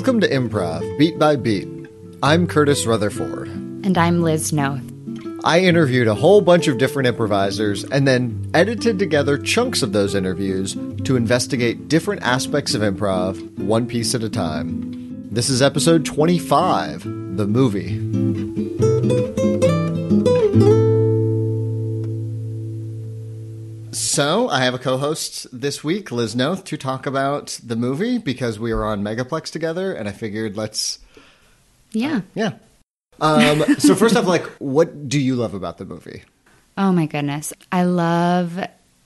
Welcome to Improv, Beat by Beat. I'm Curtis Rutherford. And I'm Liz Noth. I interviewed a whole bunch of different improvisers and then edited together chunks of those interviews to investigate different aspects of improv, one piece at a time. This is episode 25 The Movie. So, I have a co host this week, Liz Noth, to talk about the movie because we were on Megaplex together, and I figured let's. Yeah. Yeah. Um, so, first off, like, what do you love about the movie? Oh my goodness. I love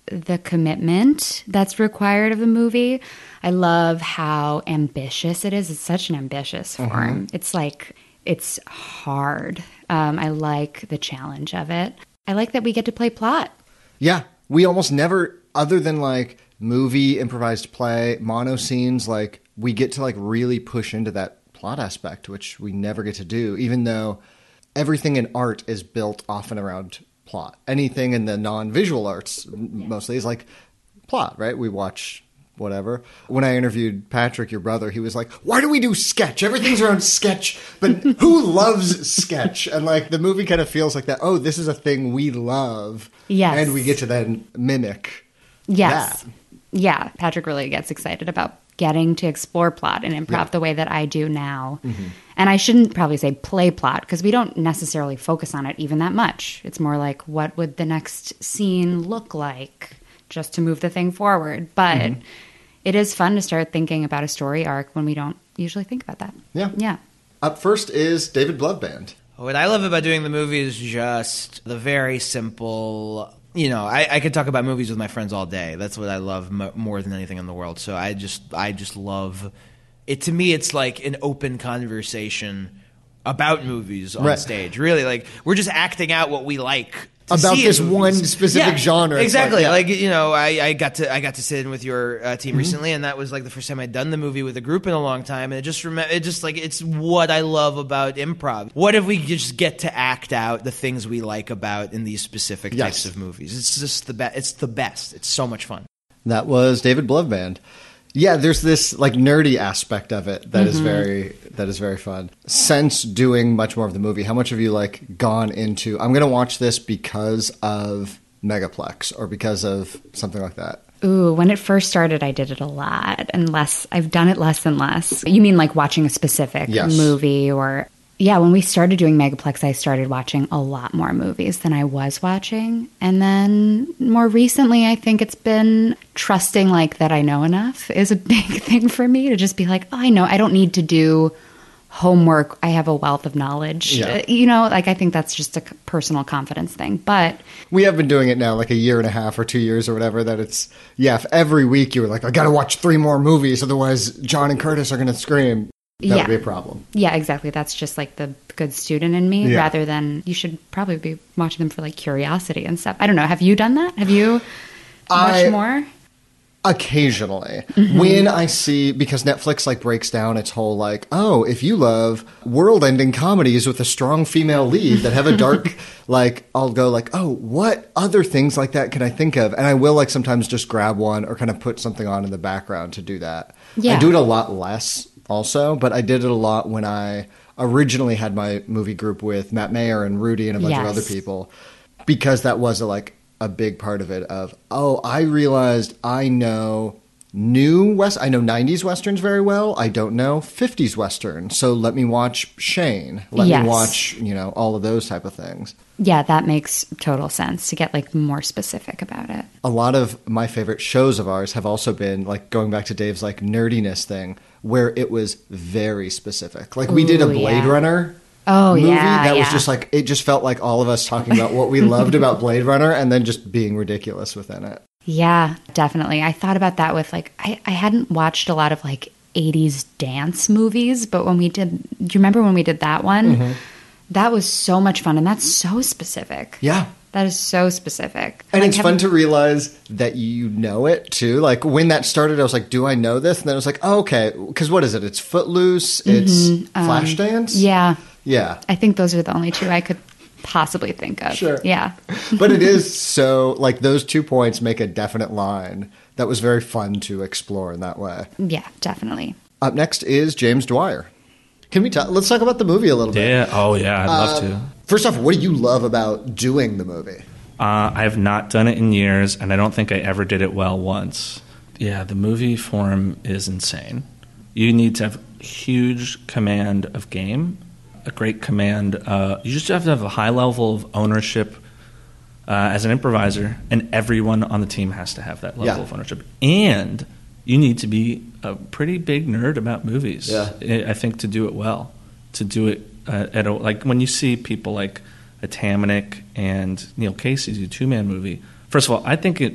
the commitment that's required of the movie. I love how ambitious it is. It's such an ambitious form. It's like, it's hard. Um, I like the challenge of it. I like that we get to play plot. Yeah, we almost never, other than like movie, improvised play, mono scenes, like we get to like really push into that plot aspect, which we never get to do, even though everything in art is built often around plot. Anything in the non visual arts m- mostly is like plot, right? We watch whatever. When I interviewed Patrick, your brother, he was like, Why do we do sketch? Everything's around sketch, but who loves sketch? And like the movie kind of feels like that. Oh, this is a thing we love. Yes. And we get to then mimic. Yes. that. Yeah. Patrick really gets excited about getting to explore plot and improv Yeah. Mm-hmm. the way that I do now. And I shouldn't probably say play plot because we don't necessarily focus on it even that much. It's more like what would the next scene look like just to move the thing forward. But Mm-hmm. it is fun to start thinking about a story arc when we don't usually think about that. Yeah. Yeah. Up first is David Bloodband. What I love about doing the movie is just the very simple. You know, I, I could talk about movies with my friends all day. That's what I love mo more than anything in the world. So I just, I just love it. To me, it's like an open conversation about movies on Right. stage. Really, like we're just acting out what we like to About this movies. one specific Yeah, genre. It's like, Exactly. yeah. Like, you know, I, I got to I got to sit in with your uh, Mm-hmm. team recently, and that was like the first time I'd done the movie with a group in a long time, and it just rem- it just like it's what I love about improv. What if we just get to act out the things we like about in these specific Yes. types of movies? It's just the best. It's the best. It's so much fun. That was David Bloodband. Yeah, there's this like nerdy aspect of it that is mm-hmm. very that is very fun. Since doing much more of the movie, how much have you like gone into I'm gonna watch this because of Megaplex or because of something like that? Ooh, when it first started, I did it a lot and less. I've done it less and less. You mean like watching a specific Yes. movie or. Yeah, when we started doing Megaplex, I started watching a lot more movies than I was watching. And then more recently, I think it's been trusting like that I know enough is a big thing for me to just be like, oh, I know I don't need to do homework. I have a wealth of knowledge. Yeah. Uh, You know, like I think that's just a personal confidence thing. But We have been doing it now like a year and a half or two years or whatever. That it's yeah. If every week you were like, I got to watch three more movies, otherwise John and Curtis are gonna scream. That Yeah. would be a problem. Yeah, exactly. That's just like the good student in me Yeah. rather than you should probably be watching them for like curiosity and stuff. I don't know. Have you done that? Have you watched I- more? occasionally mm-hmm. when i see because netflix like breaks down its whole like oh if you love world-ending comedies with a strong female lead that have a dark like i'll go like oh what other things like that can i think of and i will like sometimes just grab one or kind of put something on in the background to do that i do it a lot less also but i did it a lot when i originally had my movie group with matt mayer and rudy and a bunch of other people because that was a, like a big part of it of oh i realized i know new west i know 90s westerns very well. I don't know 50s westerns. So let me watch shane. Let Yes. me watch you know all of those type of things. Yeah, that makes total sense to get like more specific about it. a lot of my favorite shows of ours have also been like going back to dave's like nerdiness thing where it was very specific like we did a Ooh, blade yeah. runner Oh, movie yeah, that was just like it just felt like all of us talking about what we loved about blade runner and then just being ridiculous within it Yeah, definitely. I thought about that with like I, I hadn't watched a lot of like 80s dance movies, but when we did do you remember when we did that one? Mm-hmm. That was so much fun and that's so specific. yeah That is so specific. And Like, it's fun to realize that you know it too. Like when that started, I was like, "Do I know this?" And then I was like, oh, "Okay." Because what is it? It's Footloose. It's Flashdance. Mm-hmm. Um, Yeah. yeah. I think those are the only two I could possibly think of. Sure. Yeah. but it is so like those two points make a definite line that was very fun to explore in that way. Yeah, definitely. Up next is James Dwyer. Can we talk? Let's talk about the movie a little bit. Yeah. Oh, yeah. I'd love to. First off, what do you love about doing the movie? Uh, I have not done it in years, and I don't think I ever did it well once. Yeah, the movie form is insane. You need to have huge command of game, a great command. Uh, you just have to have a high level of ownership uh, as an improviser, and everyone on the team has to have that level Yeah. of ownership. And you need to be a pretty big nerd about movies. Yeah. I I think to do it well, to do it uh, at a, like when you see people like a and Neil Casey do a two man movie. First of all, I think it.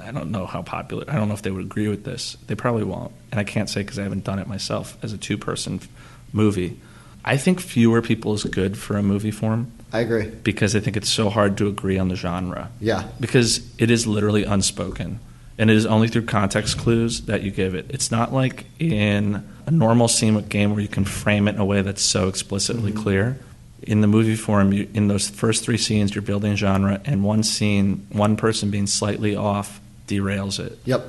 I don't know how popular. I don't know if they would agree with this. They probably won't, and I can't say because I haven't done it myself as a two person movie. I think fewer people is good for a movie form I agree. because I think it's so hard to agree on the genre Yeah. because it is literally unspoken and it is only through context clues that you give it it's not like in a normal scene with game where you can frame it in a way that's so explicitly mm-hmm. clear in the movie form you, in those first three scenes you're building genre and one scene one person being slightly off derails it Yep.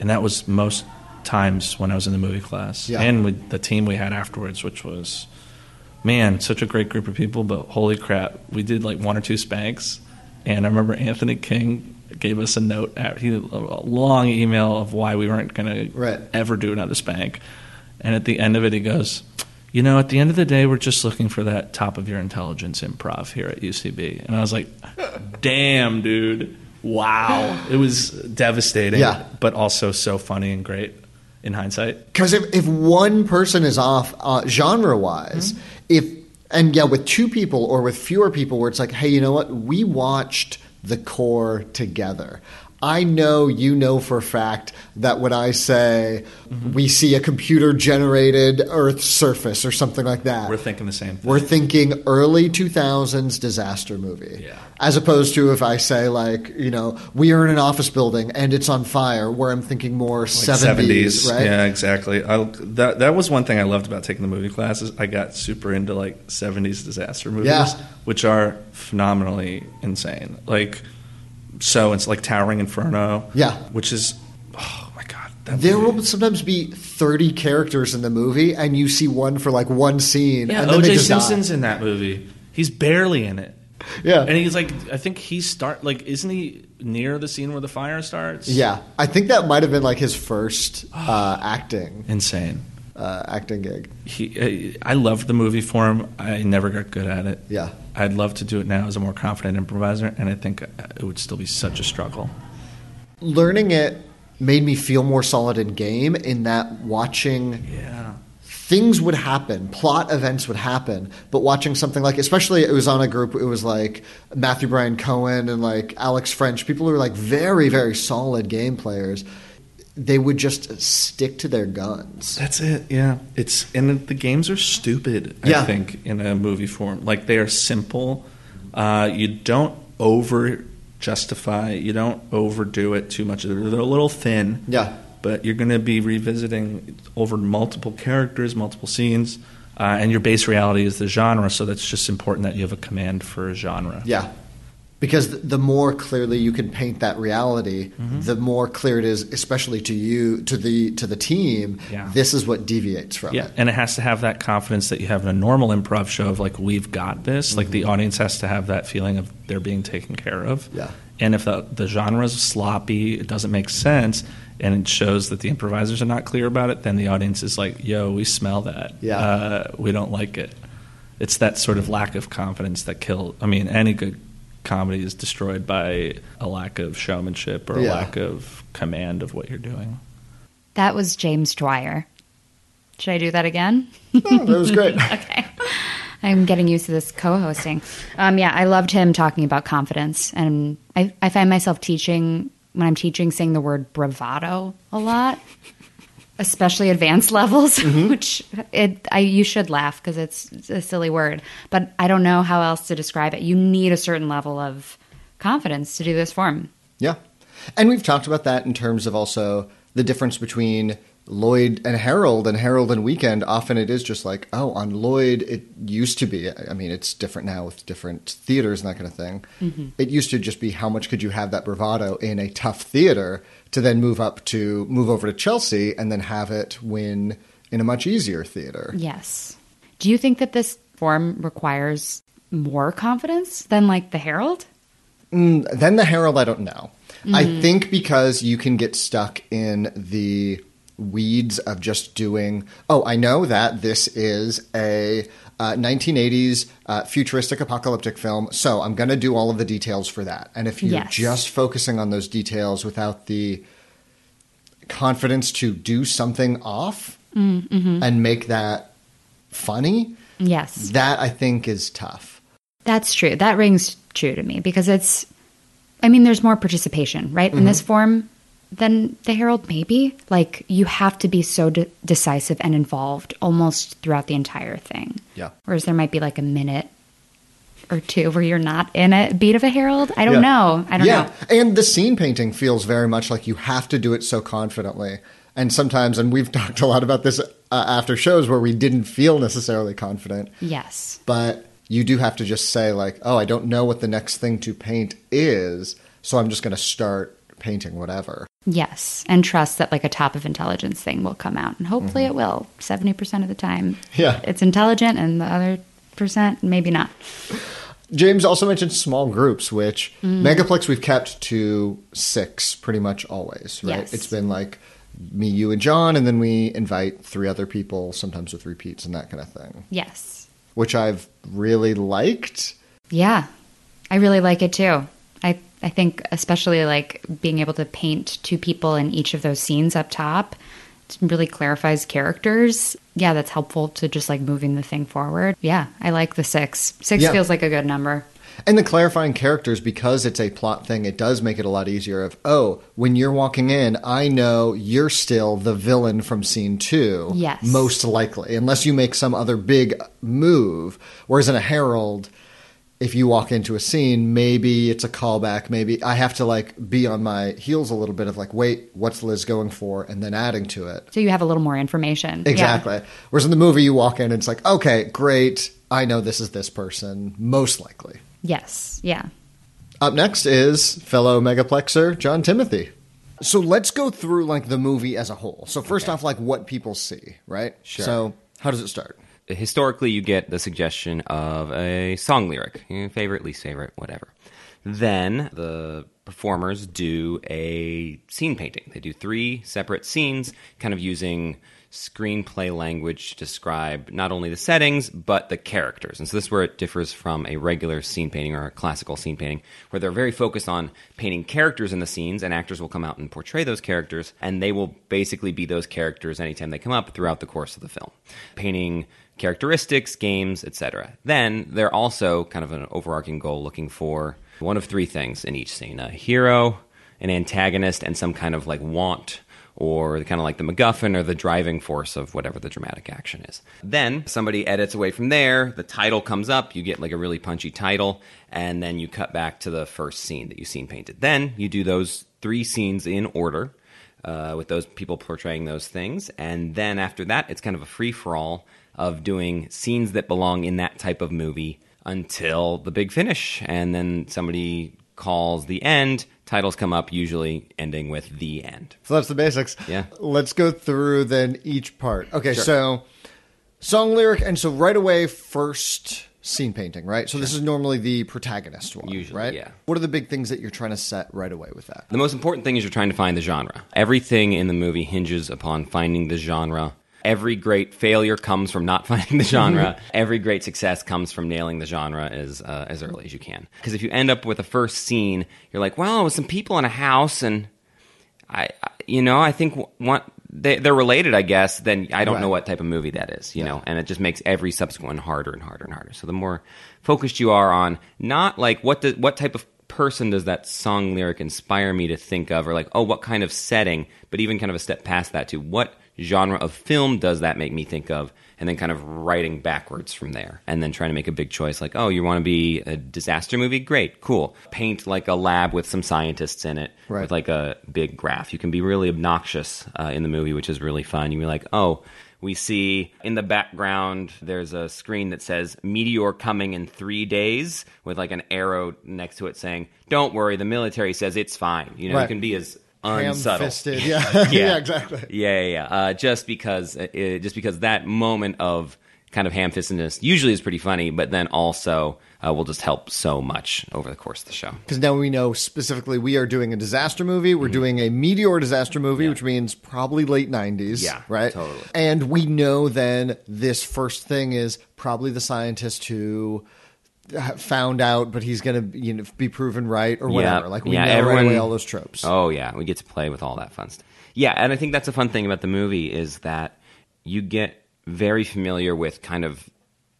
and that was most times when I was in the movie class Yeah. and with the team we had afterwards, which was man, such a great group of people. But holy crap, we did like one or two spanks, and I remember Anthony King gave us a note. He a long email of why we weren't going Right. to ever do another spank, and at the end of it, he goes. You know, at the end of the day, we're just looking for that top of your intelligence improv here at UCB. And I was like, damn, dude. Wow. It was devastating, Yeah. but also so funny and great in hindsight. Because if, if one person is off uh, genre wise, if and yeah, with two people or with fewer people, where it's like, hey, you know what? We watched the core together. I know you know for a fact that when I say mm-hmm. we see a computer generated Earth surface or something like that, We're thinking the same thing. we're thinking early 2000s disaster movie. Yeah. As opposed to if I say, like, you know, we are in an office building and it's on fire, where I'm thinking more Like 70s, right? Yeah, exactly. I, that that was one thing I loved about taking the movie classes. I got super into like 70s disaster movies, Yeah. which are phenomenally insane. Like so it's like Towering Inferno. Yeah. Which is oh my god. There movie. will sometimes be 30 characters in the movie, and you see one for like one scene. Yeah, and then OJ just die. Simpson's in that movie. He's barely in it. Yeah. And he's like I think he start like isn't he near the scene where the fire starts? Yeah. I think that might have been like his first uh, acting Insane. uh, acting gig. he, I loved the movie for him. I never got good at it. Yeah. I'd love to do it now as a more confident improviser, and I think it would still be such a struggle. Learning it made me feel more solid in game in that watching Yeah. things would happen, plot events would happen, but watching something like, especially it was on a group, it was like Matthew Brian Cohen and like Alex French, people who are like very, very solid game players. They would just stick to their guns. That's it. Yeah. It's and the games are stupid. I Yeah. think in a movie form, like they are simple. Uh, you don't over justify. You don't overdo it too much. They're, they're a little thin. Yeah. But you're going to be revisiting over multiple characters, multiple scenes, uh, and your base reality is the genre. So that's just important that you have a command for a genre. Yeah. Because the more clearly you can paint that reality, Mm-hmm. the more clear it is, especially to you, to the to the team. Yeah. This is what deviates from Yeah, it. and it has to have that confidence that you have in a normal improv show of like we've got this. Like the audience has to have that feeling of they're being taken care of. Mm-hmm. Yeah. And if the the genre is sloppy, it doesn't make sense, and it shows that the improvisers are not clear about it, then the audience is like, "Yo, we smell that. Yeah. uh, we don't like it." It's that sort of lack of confidence that kill. I mean, any good comedy is destroyed by a lack of showmanship or a Yeah. lack of command of what you're doing. That was James Dwyer. Should I do that again? Oh, that was great. okay. I'm getting used to this co-hosting. Um, yeah, I loved him talking about confidence, and I, I find myself teaching when I'm teaching saying the word bravado a lot, especially advanced levels. Mm-hmm. Which it I you should laugh because it's, it's a silly word, but I don't know how else to describe it. You need a certain level of confidence to do this form. Yeah. And we've talked about that in terms of also the difference between Lloyd and Harold and Harold and Weekend. Often it is just like, oh, on Lloyd, it used to be. I mean, it's different now with different theaters and that kind of thing. It used to just be how much could you have that bravado in a tough theater to then move up to move over to Chelsea and then have it win in a much easier theater. Yes. Do you think that this form requires more confidence than like the Harold? Then the Harold, I don't know. Mm-hmm. I think because you can get stuck in the weeds of just doing, oh, I know that this is a uh, 1980s uh, futuristic apocalyptic film, so I'm going to do all of the details for that. And if you're Yes. just focusing on those details without the confidence to do something off Mm-hmm. and make that funny, Yes. that I think is tough. That's true. That rings true to me because it's, I mean, there's more participation, right, in this form than the Harold, maybe. Like, you have to be so de- decisive and involved almost throughout the entire thing. Yeah. Whereas there might be like a minute or two where you're not in a beat of a Harold. I don't Yeah. know. I don't yeah. know. Yeah. And the scene painting feels very much like you have to do it so confidently. And sometimes, and we've talked a lot about this uh, after shows where we didn't feel necessarily confident, Yes. but you do have to just say, like, oh, I don't know what the next thing to paint is, so I'm just going to start painting whatever. Yes. And trust that like a top of intelligence thing will come out. And hopefully it will 70% of the time. Mm-hmm. Yeah. It's intelligent and the other percent, maybe not. James also mentioned small groups, which Megaplex we've kept to six pretty much always, right? Yes. It's been like me, you, and John, and then we invite three other people, sometimes with repeats and that kind of thing, Yes. which I've really liked. Yeah, I really like it too. I I think especially like being able to paint two people in each of those scenes up top really clarifies characters. Yeah, that's helpful to just like moving the thing forward. Yeah, I like the six. Six Yeah. feels like a good number. And the clarifying characters, because it's a plot thing, it does make it a lot easier of, oh, when you're walking in, I know you're still the villain from scene two. Yes. Most likely, unless you make some other big move. Whereas in a Harold, if you walk into a scene, maybe it's a callback. Maybe I have to like be on my heels a little bit of like, wait, what's Liz going for? And then adding to it. So you have a little more information. Yeah. Exactly. Whereas in the movie, you walk in and it's like, okay, great. I know this is this person, most likely. Yes. Yeah. Up next is fellow megaplexer John Timothy. So let's go through like the movie as a whole. So first off, like what people see, right? Sure. So how does it start? Historically you get the suggestion of a song lyric favorite least favorite whatever. Then the performers do a scene painting. They do three separate scenes kind of using screenplay language to describe not only the settings but the characters. And so this is where it differs from a regular scene painting or a classical scene painting where they're very focused on painting characters in the scenes and actors will come out and portray those characters and they will basically be those characters anytime they come up throughout the course of the film. Painting characteristics, games, etc. Then they're also kind of an overarching goal looking for one of three things in each scene a hero, an antagonist, and some kind of like want or kind of like the MacGuffin or the driving force of whatever the dramatic action is. Then somebody edits away from there, the title comes up, you get like a really punchy title, and then you cut back to the first scene that you've seen painted. Then you do those three scenes in order uh, with those people portraying those things. And then after that, it's kind of a free for all of doing scenes that belong in that type of movie until the big finish. And then somebody calls the end. Titles come up, usually ending with the end. So that's the basics. Yeah. Let's go through then each part. Okay, so song lyric, and so right away, first scene painting, right? So this is normally the protagonist one, Usually, right? yeah. What are the big things that you're trying to set right away with that? The most important thing is you're trying to find the genre. Everything in the movie hinges upon finding the genre. Every great failure comes from not finding the genre. Every great success comes from nailing the genre as uh, as early as you can. Because if you end up with a first scene, you're like, well, it was some people in a house, and I, I- you know, I think w- one they, they're related, I guess. Then I don't know what type of movie that is, you know, and it just makes every subsequent one harder and harder and harder. So the more focused you are on not like what the, what type of person does that song lyric inspire me to think of, or like oh, what kind of setting, but even kind of a step past that to what genre of film does that make me think of, and then kind of writing backwards from there, and then trying to make a big choice like oh, you want to be a disaster movie, great, cool, paint like a lab with some scientists in it Right. with like a big graph. You can be really obnoxious uh, in the movie, which is really fun. You can be like, oh, we see in the background there's a screen that says meteor coming in three days with like an arrow next to it saying, don't worry, the military says it's fine. You know, Right. you can be as unsubtle. Ham-fisted. Yeah. yeah, exactly. Yeah, yeah, yeah. Uh, just because, uh, just because that moment of kind of ham-fistedness usually is pretty funny, but then also uh, will just help so much over the course of the show. Because now we know specifically we are doing a disaster movie. We're doing a meteor disaster movie, which means probably late 90s. Yeah, Right? totally. And we know then this first thing is probably the scientist who found out, but he's going to you know, be proven right or whatever. Yeah, Like we yeah, know right away all those tropes. Oh yeah, we get to play with all that fun stuff. Yeah, and I think that's a fun thing about the movie is that you get very familiar with kind of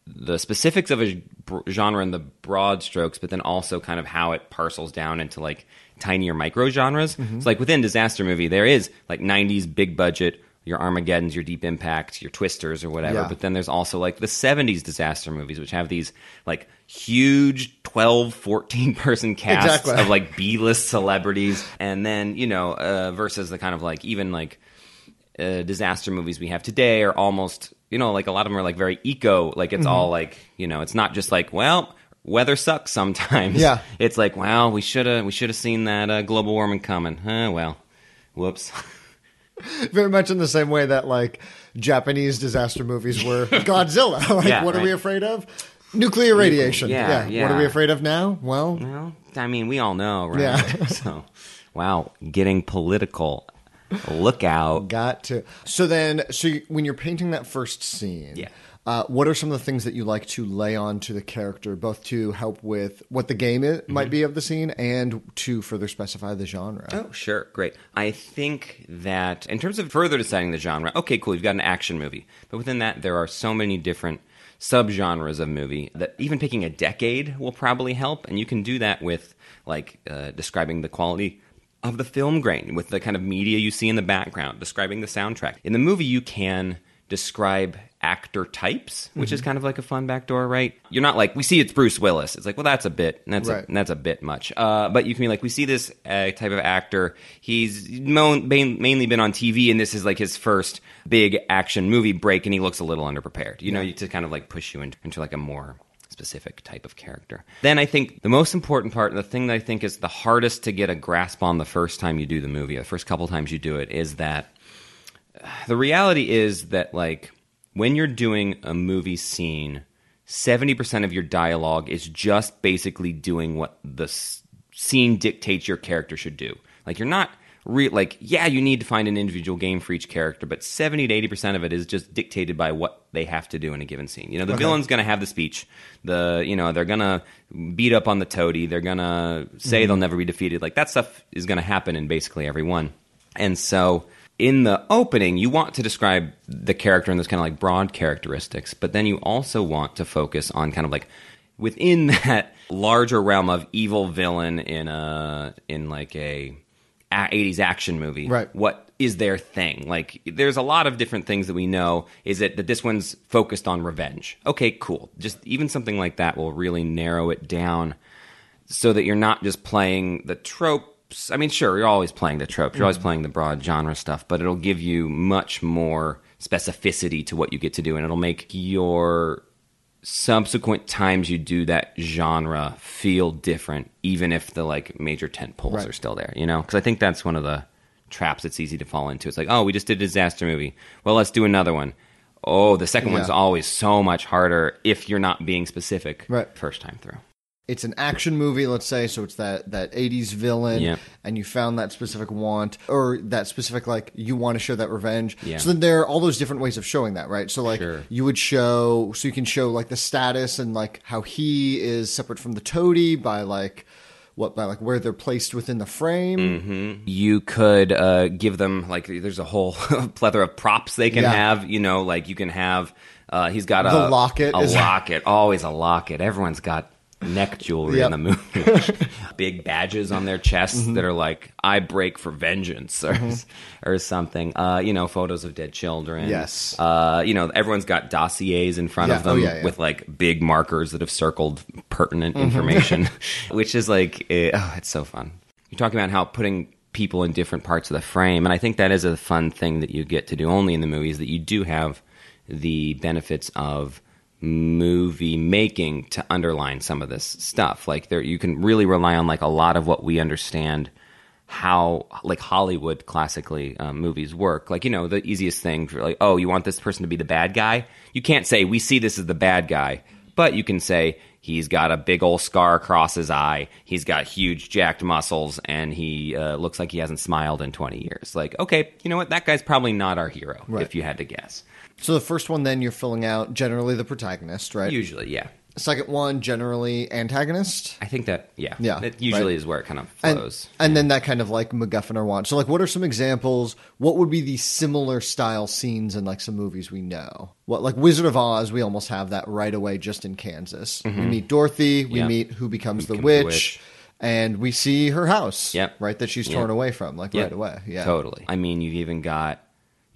the specifics of a genre and the broad strokes, but then also kind of how it parcels down into like tinier micro genres. Mm-hmm. So like within disaster movie, there is like '90s big budget. Your Armageddons, your Deep Impacts, your Twisters, or whatever. Yeah. But then there's also like the 70s disaster movies, which have these like huge 12, 14 person casts Exactly. of like B list celebrities. And then, you know, uh, versus the kind of like even like uh, disaster movies we have today are almost, you know, like a lot of them are like very eco. Like Mm-hmm. it's all like, you know, it's not just like, well, weather sucks sometimes. Yeah. It's like, well, we should have we should have seen that uh, global warming coming. Huh, well, whoops. Very much in the same way that like Japanese disaster movies were Godzilla. like, Yeah, what are we afraid of? Nuclear radiation. Yeah, What yeah. are we afraid of now? Well, Well, I mean, we all know, right? Yeah. so, wow, getting political. Look out. got to. So then, so you, when you're painting that first scene, Yeah. Uh, what are some of the things that you like to lay on to the character, both to help with what the game is, Mm-hmm. might be of the scene and to further specify the genre? Oh, sure. Great. I think that in terms of further deciding the genre, okay, cool, you've got an action movie. But within that, there are so many different subgenres of movie that even picking a decade will probably help. And you can do that with, like, uh, describing the quality of the film grain, with the kind of media you see in the background, describing the soundtrack. In the movie, you can describe actor types, which Mm-hmm. is kind of like a fun backdoor, right? You're not like we see it's Bruce Willis. It's like, well, that's a bit, and that's Right. a, and that's a bit much. Uh, but you can be like, we see this uh, type of actor. He's mo- main, mainly been on TV, and this is like his first big action movie break, and he looks a little underprepared. You know, to kind of like push you into, into like a more specific type of character. Then I think the most important part, and the thing that I think is the hardest to get a grasp on the first time you do the movie, the first couple times you do it, is that the reality is that like when you're doing a movie scene 70% of your dialogue is just basically doing what the s- scene dictates your character should do. Like you're not re- like yeah you need to find an individual game for each character but 70 to 80% of it is just dictated by what they have to do in a given scene. You know the villain's going to have the speech. The you know they're going to beat up on the toady. They're going to say mm-hmm. they'll never be defeated. Like that stuff is going to happen in basically every one. And so in the opening, you want to describe the character in those kind of like broad characteristics, but then you also want to focus on kind of like within that larger realm of evil villain in a in like a, a 80s action movie. Right. What is their thing? Like there's a lot of different things that we know is that, that this one's focused on revenge. Okay, cool. Just even something like that will really narrow it down so that you're not just playing the tropes. I mean, sure, you're always playing the tropes, you're always mm-hmm. playing the broad genre stuff, but it'll give you much more specificity to what you get to do, and it'll make your subsequent times you do that genre feel different, even if the like major tent poles Right. are still there. You know, because I think that's one of the traps it's easy to fall into. It's like, oh, we just did a disaster movie. Well, let's do another one. Oh, the second one's Yeah. always so much harder if you're not being specific Right. first time through. It's an action movie, let's say, so it's that that '80s villain, Yeah. and you found that specific want or that specific like you want to show that revenge. Yeah. So then there are all those different ways of showing that, right? So like Sure. you would show, so you can show like the status and like how he is separate from the toady by like what by like where they're placed within the frame. Mm-hmm. you could uh, give them like there's a whole plethora of props they can Yeah. have you know like you can have uh, he's got a The locket a locket always a locket everyone's got neck jewelry Yep. in the movie big badges on their chests Mm-hmm. that are like i break for vengeance or, or something uh, you know photos of dead children Yes. uh, you know everyone's got dossiers in front Yeah. of them Oh, yeah, yeah. with like big markers that have circled pertinent information, which is like, eh, oh, it's so fun. You're talking about how putting people in different parts of the frame, and I think that is a fun thing that you get to do only in the movies. That you do have the benefits of movie making to underline some of this stuff. Like there, you can really rely on like a lot of what we understand how like Hollywood classically um, movies work. Like you know the easiest thing for like oh you want this person to be the bad guy. You can't say we see this as the bad guy, but you can say he's got a big old scar across his eye. He's got huge jacked muscles, and he uh, looks like he hasn't smiled in twenty years. Like okay, you know what? That guy's probably not our hero. Right. If you had to guess, So the first one, then you're filling out generally the protagonist, right? usually yeah. Second one, generally antagonist. I think that yeah Yeah, It usually right. is where it kind of And, flows. and then that kind of like MacGuffin or want. So like, what are some examples? What would be the similar style scenes in like some movies we know? What like Wizard of Oz? We almost have that right away, just in Kansas. We meet Dorothy. We Mm-hmm. Yeah. meet who becomes, the, becomes witch, the witch. and we see her house. Yep. right that she's torn away from, like Yeah, right away. Yeah, totally. I mean, you've even got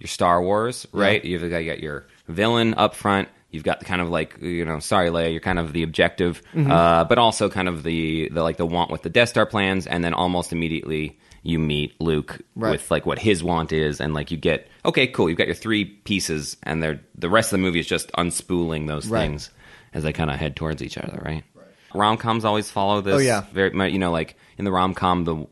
your Star Wars, right? You've got, you got your villain up front. You've got the kind of like you know, sorry, Leia, you're kind of the objective, Mm-hmm. uh, but also kind of the the like the want with the Death Star plans, and then almost immediately you meet Luke Right. with like what his want is, and like you get okay, cool. You've got your three pieces, and they're the rest of the movie is just unspooling those Right. things as they kind of head towards each other, right? Rom coms always follow this. Oh, yeah. very. You know, like in the rom com, the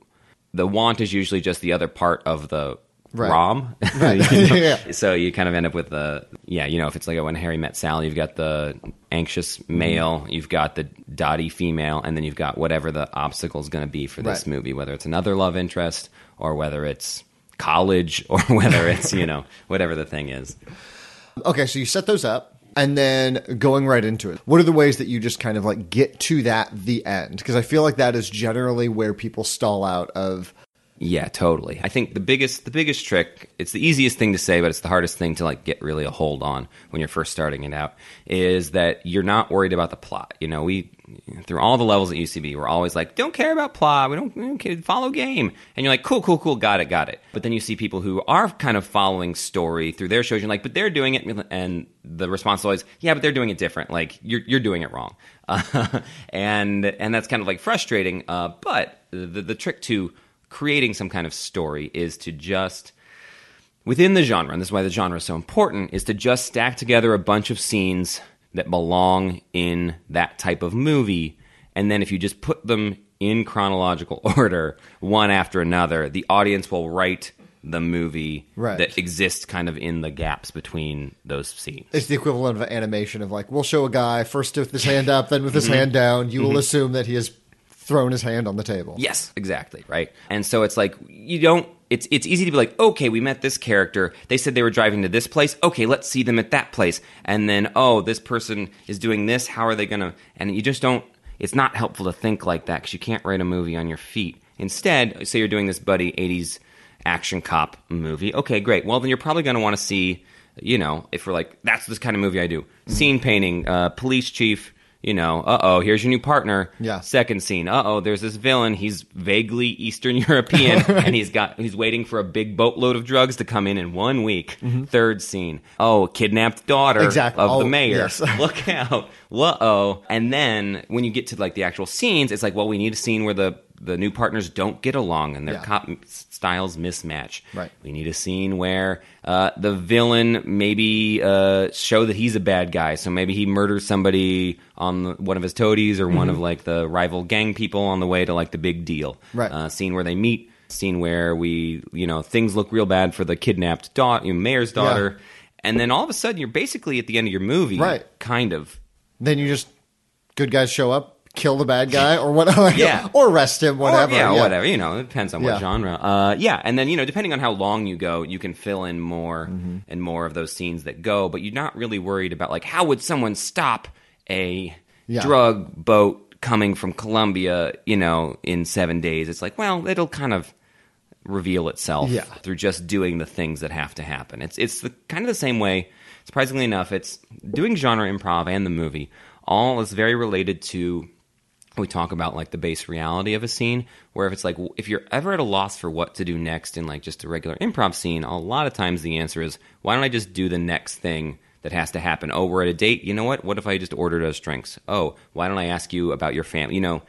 the want is usually just the other part of the Right. rom. Right. You know? Yeah. So you kind of end up with the yeah, you know, if it's like when Harry met Sally, you've got the anxious Mm-hmm. male, you've got the dotty female, and then you've got whatever the obstacle is going to be for this Right. movie, whether it's another love interest or whether it's college or whether it's you know whatever the thing is. Okay, so you set those up. And then going right into it, what are the ways that you just kind of like get to that the end? Because I feel like that is generally where people stall out of. Yeah, totally. I think the biggest the biggest trick, it's the easiest thing to say, but it's the hardest thing to like get really a hold on when you're first starting it out, is that you're not worried about the plot. You know, we through all the levels at UCB, we're always like, don't care about plot, we don't, we don't follow game. And you're like, cool, cool, cool, got it, got it. But then you see people who are kind of following story through their shows, you're like, but they're doing it and the response is always, yeah, but they're doing it different. Like you're you're doing it wrong. Uh, and and that's kind of like frustrating. Uh, but the the trick to creating some kind of story is to just within the genre, and this is why the genre is so important, is to just stack together a bunch of scenes that belong in that type of movie, and then if you just put them in chronological order, one after another, the audience will write the movie Right. that exists kind of in the gaps between those scenes. It's the equivalent of an animation of like, we'll show a guy first with his hand up, then with his hand mm-hmm. down. You will mm-hmm. assume that he has thrown his hand on the table. Yes, exactly, right? And so it's like you don't it's it's easy to be like, "Okay, we met this character. They said they were driving to this place. Okay, let's see them at that place." And then, "Oh, this person is doing this. How are they going to?" And you just don't it's not helpful to think like that cuz you can't write a movie on your feet. Instead, say you're doing this buddy 80s action cop movie. Okay, great. Well, then you're probably going to want to see, you know, if we're like that's this kind of movie I do. Scene painting, uh police chief you know, uh oh, here's your new partner. Yeah. Second scene, uh oh, there's this villain. He's vaguely Eastern European, and he's got he's waiting for a big boatload of drugs to come in in one week. Third scene, oh, kidnapped daughter Mm-hmm. Exactly. of Oh, the mayor. yes. Look out! uh oh. And then when you get to like the actual scenes, it's like, well, we need a scene where the the new partners don't get along and their Yeah. cop styles mismatch. Right. We need a scene where uh, the villain maybe uh, show that he's a bad guy. So maybe he murders somebody on the, one of his toadies or one Mm-hmm. of like the rival gang people on the way to like the big deal. Right. Uh, scene where they meet. Scene where we, you know, things look real bad for the kidnapped daughter, you know, mayor's daughter. And then all of a sudden, you're basically at the end of your movie, Right. Kind of. Then you just good guys show up, kill the bad guy, or whatever. Yeah. or arrest him, whatever. Or, yeah, whatever. You know, it depends on Yeah. what genre. Uh, yeah, and then you know, depending on how long you go, you can fill in more Mm-hmm. and more of those scenes that go. But you're not really worried about like how would someone stop a Yeah. drug boat coming from Colombia, you know, in seven days. It's like, well, it'll kind of reveal itself Yeah. through just doing the things that have to happen. It's it's the, kind of the same way. Surprisingly enough, it's doing genre improv and the movie all is very related to we talk about like the base reality of a scene where if it's like if you're ever at a loss for what to do next in like just a regular improv scene a lot of times the answer is why don't i just do the next thing that has to happen oh we're at a date you know what what if i just ordered us drinks oh why don't i ask you about your family you know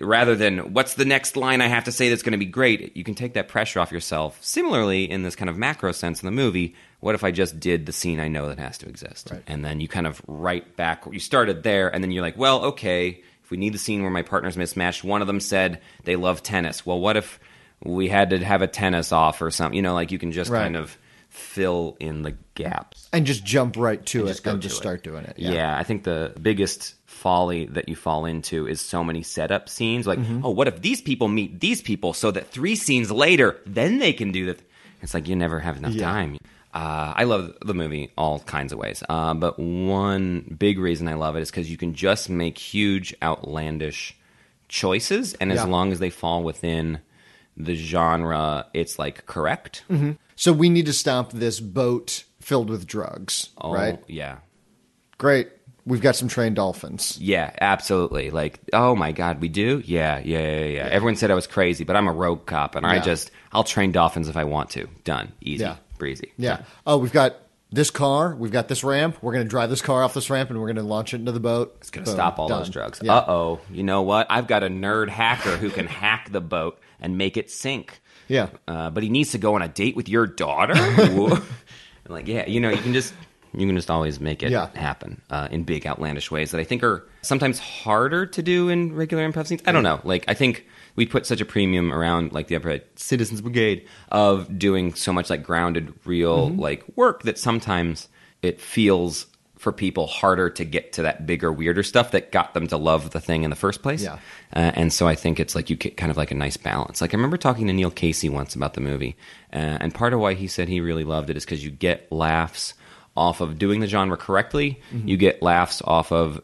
rather than what's the next line I have to say that's going to be great, you can take that pressure off yourself. Similarly, in this kind of macro sense in the movie, what if I just did the scene I know that has to exist? Right. And then you kind of write back, you started there, and then you're like, well, okay, if we need the scene where my partner's mismatched, one of them said they love tennis. Well, what if we had to have a tennis off or something. You know, like you can just Right. kind of fill in the gaps. and just jump right to it just and just it. start doing it. Yeah. I think the biggest folly that you fall into is so many setup scenes. Like, Mm-hmm. oh, what if these people meet these people so that three scenes later, then they can do that? It's like you never have enough Yeah. time. Uh, I love the movie all kinds of ways, uh, but one big reason I love it is because you can just make huge, outlandish choices, and as Yeah. long as they fall within the genre, it's like correct. So we need to stop this boat filled with drugs, Oh, right? yeah. Great. We've got some trained dolphins. Yeah, absolutely. Like, oh my God, we do? Yeah, yeah, yeah, yeah. Everyone said I was crazy, but I'm a rogue cop, and I just, I'll train dolphins if I want to. Done. Easy. Breezy. Yeah. Oh, we've got this car. We've got this ramp. We're going to drive this car off this ramp and we're going to launch it into the boat. It's going to stop all those drugs. Yeah. Uh oh. You know what? I've got a nerd hacker who can hack the boat and make it sink. Yeah. Uh, but he needs to go on a date with your daughter? Like, yeah, you know, you can just. You can just always make it Yeah. happen uh, in big, outlandish ways that I think are sometimes harder to do in regular improv scenes. I don't know. Like, I think we put such a premium around like the Upright Citizens Brigade of doing so much like grounded, real Mm-hmm. like work that sometimes it feels for people harder to get to that bigger, weirder stuff that got them to love the thing in the first place. Yeah. Uh, and so I think it's like you get kind of like a nice balance. Like I remember talking to Neil Casey once about the movie, uh, and part of why he said he really loved it is because you get laughs off of doing the genre correctly. You get laughs off of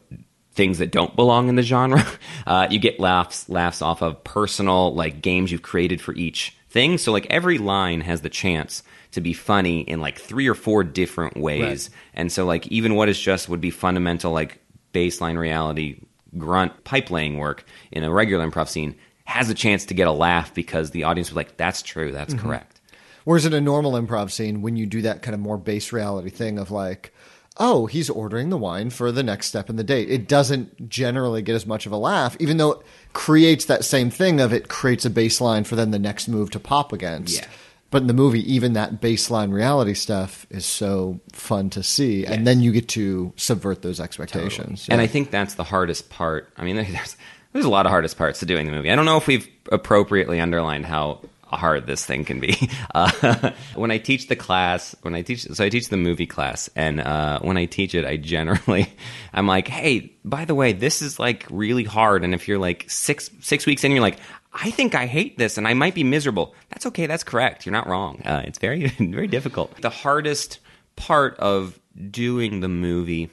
things that don't belong in the genre. Uh, you get laughs laughs off of personal like games you've created for each thing. So like every line has the chance to be funny in like three or four different ways. And so like even what is just would be fundamental like baseline reality grunt pipe laying work in a regular improv scene has a chance to get a laugh because the audience was like, "That's true, that's correct." Whereas in a normal improv scene, when you do that kind of more base reality thing of like, oh, he's ordering the wine for the next step in the date, it doesn't generally get as much of a laugh, even though it creates that same thing of it creates a baseline for then the next move to pop against. Yeah. But in the movie, even that baseline reality stuff is so fun to see, and then you get to subvert those expectations. And Yeah. I think that's the hardest part. I mean, there's there's a lot of hardest parts to doing the movie. I don't know if we've appropriately underlined how hard this thing can be. Uh, when I teach the class, when I teach, so I teach the movie class, and uh, when I teach it, I generally, I'm like, hey, by the way, this is like really hard, and if you're like six six weeks in, you're like. I think I hate this and I might be miserable. That's okay. That's correct. You're not wrong. Uh, it's very, very difficult. The hardest part of doing the movie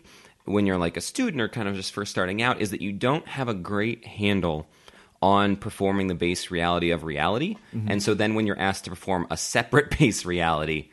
when you're like a student or kind of just first starting out is that you don't have a great handle on performing the base reality of reality. Mm-hmm. And so then when you're asked to perform a separate base reality,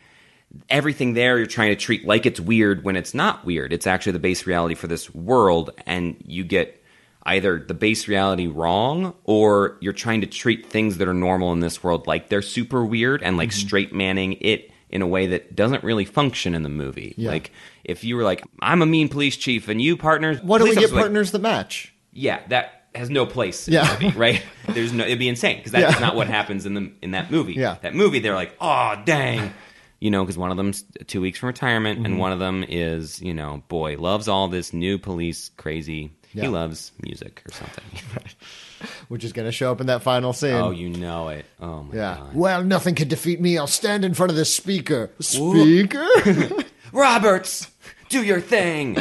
everything there you're trying to treat like it's weird when it's not weird. It's actually the base reality for this world, and you get either the base reality wrong or you're trying to treat things that are normal in this world like they're super weird and like mm-hmm. straight manning it in a way that doesn't really function in the movie. Yeah. Like if you were like, I'm a mean police chief and you partners What don't we get officer," like, partners that match? yeah, that has no place in Yeah. the movie, right? There's no it'd be insane because that's Yeah. not what happens in the in that movie. Yeah. That movie they're like, "Oh, dang." You know, because one of them's two weeks from retirement, Mm-hmm. and one of them is, you know, boy, loves all this new police crazy. Yeah. He loves music or something. Which is going to show up in that final scene. oh, you know it. Oh my yeah. god. Well, nothing can defeat me. I'll stand in front of this speaker. Speaker? Roberts, do your thing.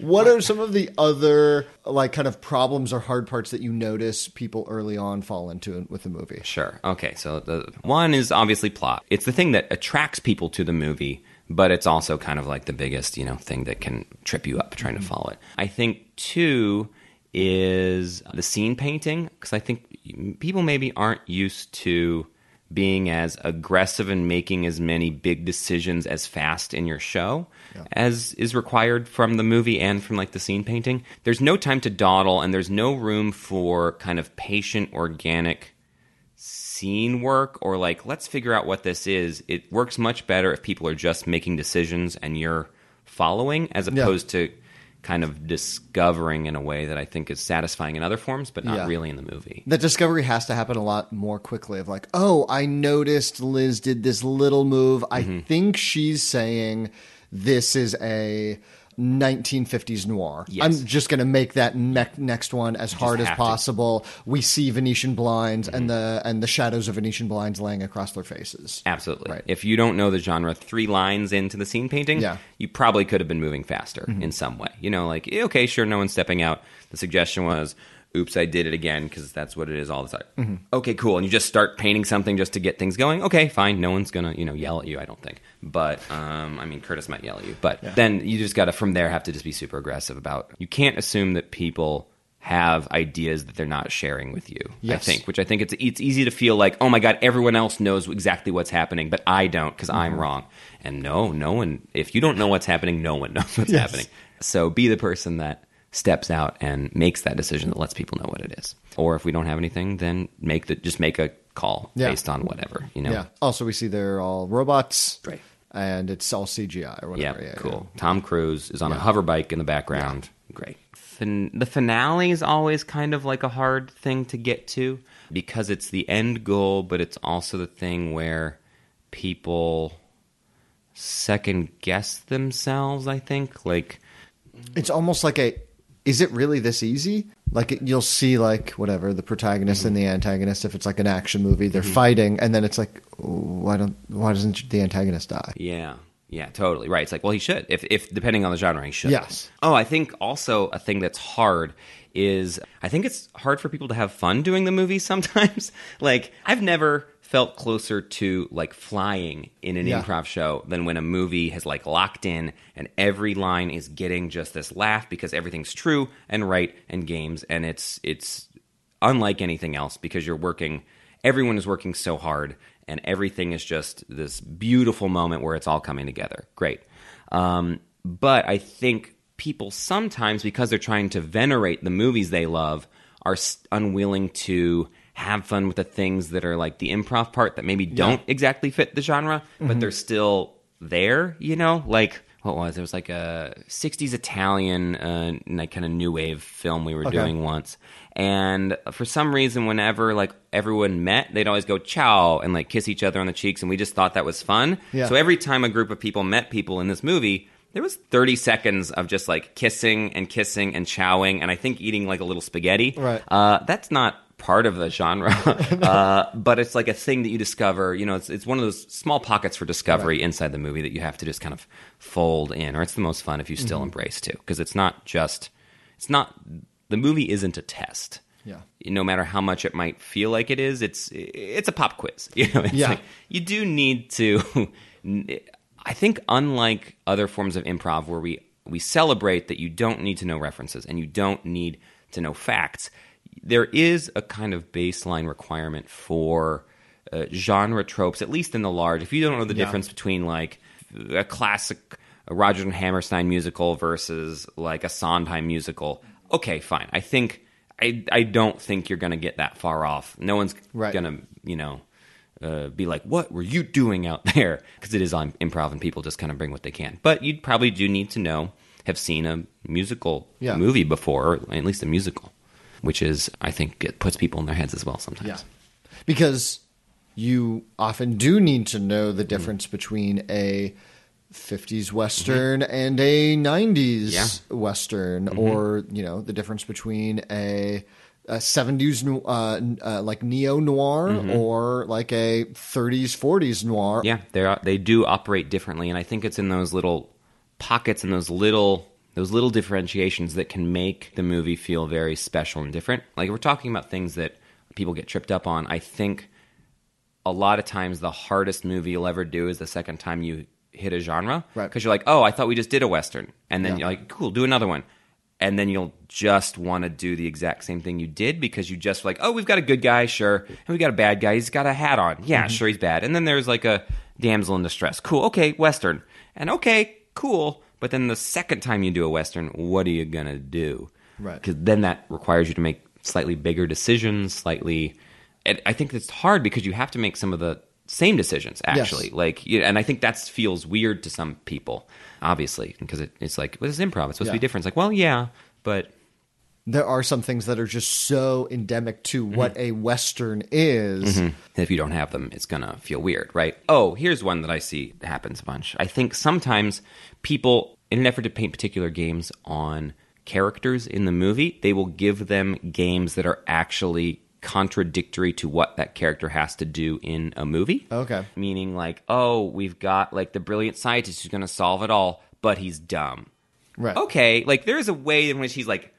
What are some of the other like kind of problems or hard parts that you notice people early on fall into with the movie? Sure. Okay. So the one is obviously plot. It's the thing that attracts people to the movie, but it's also kind of like the biggest, you know, thing that can trip you up trying to mm-hmm. follow it. I think two is the scene painting because I think people maybe aren't used to being as aggressive and making as many big decisions as fast in your show as is required from the movie and from like the scene painting. There's no time to dawdle and there's no room for kind of patient organic scene work or like let's figure out what this is it works much better if people are just making decisions and you're following as Yeah. opposed to kind of discovering in a way that i think is satisfying in other forms but not Yeah. really in the movie That discovery has to happen a lot more quickly of like, oh, I noticed Liz did this little move. I mm-hmm. think she's saying this is a 1950s noir. Yes. I'm just going to make that ne- next one as hard as have to. Mm-hmm. possible. We see Venetian blinds and the and the shadows of Venetian blinds laying across their faces. Absolutely. Right. If you don't know the genre three lines into the scene painting, Yeah. Mm-hmm. you probably could have been moving faster in some way. You know, like, eh, okay, sure, no one's stepping out. The suggestion was, oops, I did it again because that's what it is all the time. Mm-hmm. Okay, cool. And you just start painting something just to get things going. Okay, fine. No one's going to, you know, yell at you, I don't think. But, um, I mean, Curtis might yell at you. But then you just got to, from there, have to just be super aggressive about, you can't assume that people have ideas that they're not sharing with you. I think, which I think it's it's easy to feel like, oh my god, everyone else knows exactly what's happening, but I don't because I'm Mm-hmm. wrong. And no, no one. If you don't know what's happening, no one knows what's Yes. happening. So be the person that steps out and makes that decision that lets people know what it is. Or if we don't have anything, then make the just make a call Yeah. based on whatever you know. Yeah. Also, we see they're all robots. Right. And it's all CGI or whatever. Yeah, cool. Tom Cruise is on a hover bike in the background. Great. Fin- the finale is always kind of like a hard thing to get to because it's the end goal, but it's also the thing where people second guess themselves. I think like It's almost like a. Is it really this easy? Like it, you'll see, like whatever the protagonist and the mm-hmm. antagonist. If it's like an action movie, they're mm-hmm. fighting, and then it's like, why don't why doesn't the antagonist die? Yeah. Yeah, totally. Right. It's like, well, he should. If, if depending on the genre, he should. Yes. Oh, I think also a thing that's hard is I think it's hard for people to have fun doing the movie sometimes. like, I've never felt closer to like flying in an Yeah. improv show than when a movie has like locked in and every line is getting just this laugh because everything's true and right and games and it's it's unlike anything else because you're working everyone is working so hard and everything is just this beautiful moment where it's all coming together great um, but i think people sometimes because they're trying to venerate the movies they love are unwilling to have fun with the things that are like the improv part that maybe don't exactly fit the genre but they're still there you know like what was it? there was like a 60s italian uh, like kind of new wave film we were Okay. doing once and for some reason whenever like everyone met they'd always go ciao and like kiss each other on the cheeks and we just thought that was fun Yeah. so every time a group of people met people in this movie there was 30 seconds of just like kissing and kissing and chowing and i think eating like a little spaghetti Right. uh, that's not part of the genre uh, but it's like a thing that you discover you know it's, it's one of those small pockets for discovery inside the movie that you have to just kind of fold in or it's the most fun if you still embrace too because it's not just it's not the movie isn't a test Yeah. no matter how much it might feel like it is it's it's a pop quiz you know Yeah. like you do need to i think unlike other forms of improv where we we celebrate that you don't need to know references and you don't need to know facts there is a kind of baseline requirement for uh, genre tropes at least in the large if you don't know the Yeah. difference between like a classic Rodgers and Hammerstein musical versus like a Sondheim musical. Okay, fine. I think I I don't think you're going to get that far off. No one's Right. going to you know uh, be like, "What were you doing out there?" Because it is on improv, and people just kind of bring what they can. But you probably do need to know, have seen a musical Yeah. movie before, or at least a musical, which is I think it puts people in their heads as well sometimes. Yeah. Because you often do need to know the difference between a 50s Western and a 90s Yeah. Western, or, you know, the difference between a. A 70s uh, uh, like neo noir or like a 30s 40s noir Yeah, they they do operate differently, and I think it's in those little pockets and those little those little differentiations that can make the movie feel very special and different. Like we're talking about things that people get tripped up on. I think a lot of times the hardest movie you'll ever do is the second time you hit a genre Right. because you're like, oh, I thought we just did a western, and then Yeah. you're like, cool, do another one. And then you'll just want to do the exact same thing you did because you just like, oh, we've got a good guy, sure, and we got a bad guy. He's got a hat on, yeah, Mm-hmm. sure, he's bad. And then there's like a damsel in distress, cool, okay, western, and okay, cool. But then the second time you do a western, what are you gonna do? Right. Because then that requires you to make slightly bigger decisions, slightly. I think it's hard because you have to make some of the same decisions actually. Yes. Like, and I think that feels weird to some people, obviously, because it, it's like, well, it's improv. It's supposed to be different. It's like, well, yeah, but there are some things that are just so endemic to mm-hmm. what a Western is. Mm-hmm. if you don't have them, it's gonna feel weird, right? Oh, here's one that I see happens a bunch. I think sometimes people in an effort to paint particular games on characters in the movie, they will give them games that are actually contradictory to what that character has to do in a movie. Okay. Meaning, like, oh, we've got like the brilliant scientist who's going to solve it all, but he's dumb. Right. Okay, like there's a way in which he's like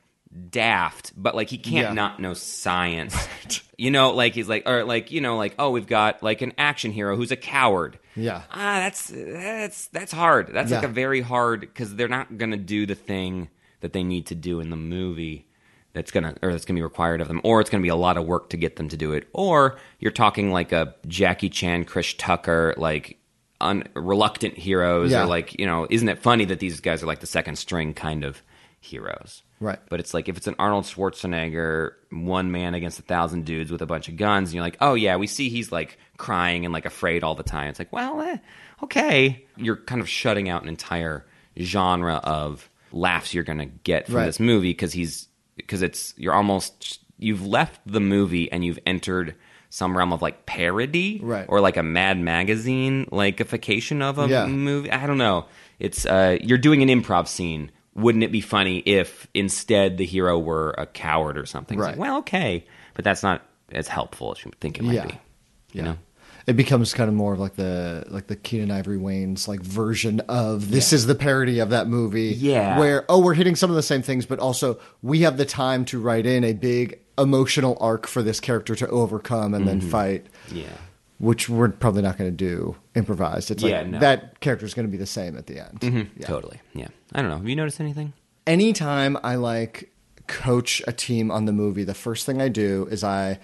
daft, but like he can't Yeah. not know science. You know, like he's like, or like you know, like oh, we've got like an action hero who's a coward. Yeah. ah, that's that's that's hard. That's like a very hard because they're not gonna do the thing that they need to do in the movie. That's gonna or that's gonna be required of them, or it's gonna be a lot of work to get them to do it. Or you're talking like a Jackie Chan, Chris Tucker, like un, reluctant heroes, Yeah. or like you know, isn't it funny that these guys are like the second string kind of heroes? Right. But it's like if it's an Arnold Schwarzenegger one man against a thousand dudes with a bunch of guns, and you're like, oh yeah, we see he's like crying and like afraid all the time. It's like, well, eh, okay, you're kind of shutting out an entire genre of laughs you're gonna get from Right. this movie because he's because it's you're almost you've left the movie and you've entered some realm of like parody Right. or like a Mad Magazine likeification of a Yeah. movie. I don't know. It's uh, you're doing an improv scene. Wouldn't it be funny if instead the hero were a coward or something? It's like, Right. well, okay, but that's not as helpful as you think it might Yeah. be. Yeah. You know? It becomes kind of more of like the like the Keenen Ivory Wayans like version of this is the parody of that movie. Yeah. Where oh we're hitting some of the same things, but also we have the time to write in a big emotional arc for this character to overcome and Mm-hmm. then fight. Yeah. Which we're probably not going to do improvised. It's like Yeah, no. that character is going to be the same at the end. Yeah. Totally. Yeah. I don't know. Have you noticed anything? anytime I like coach a team on the movie, the first thing I do is I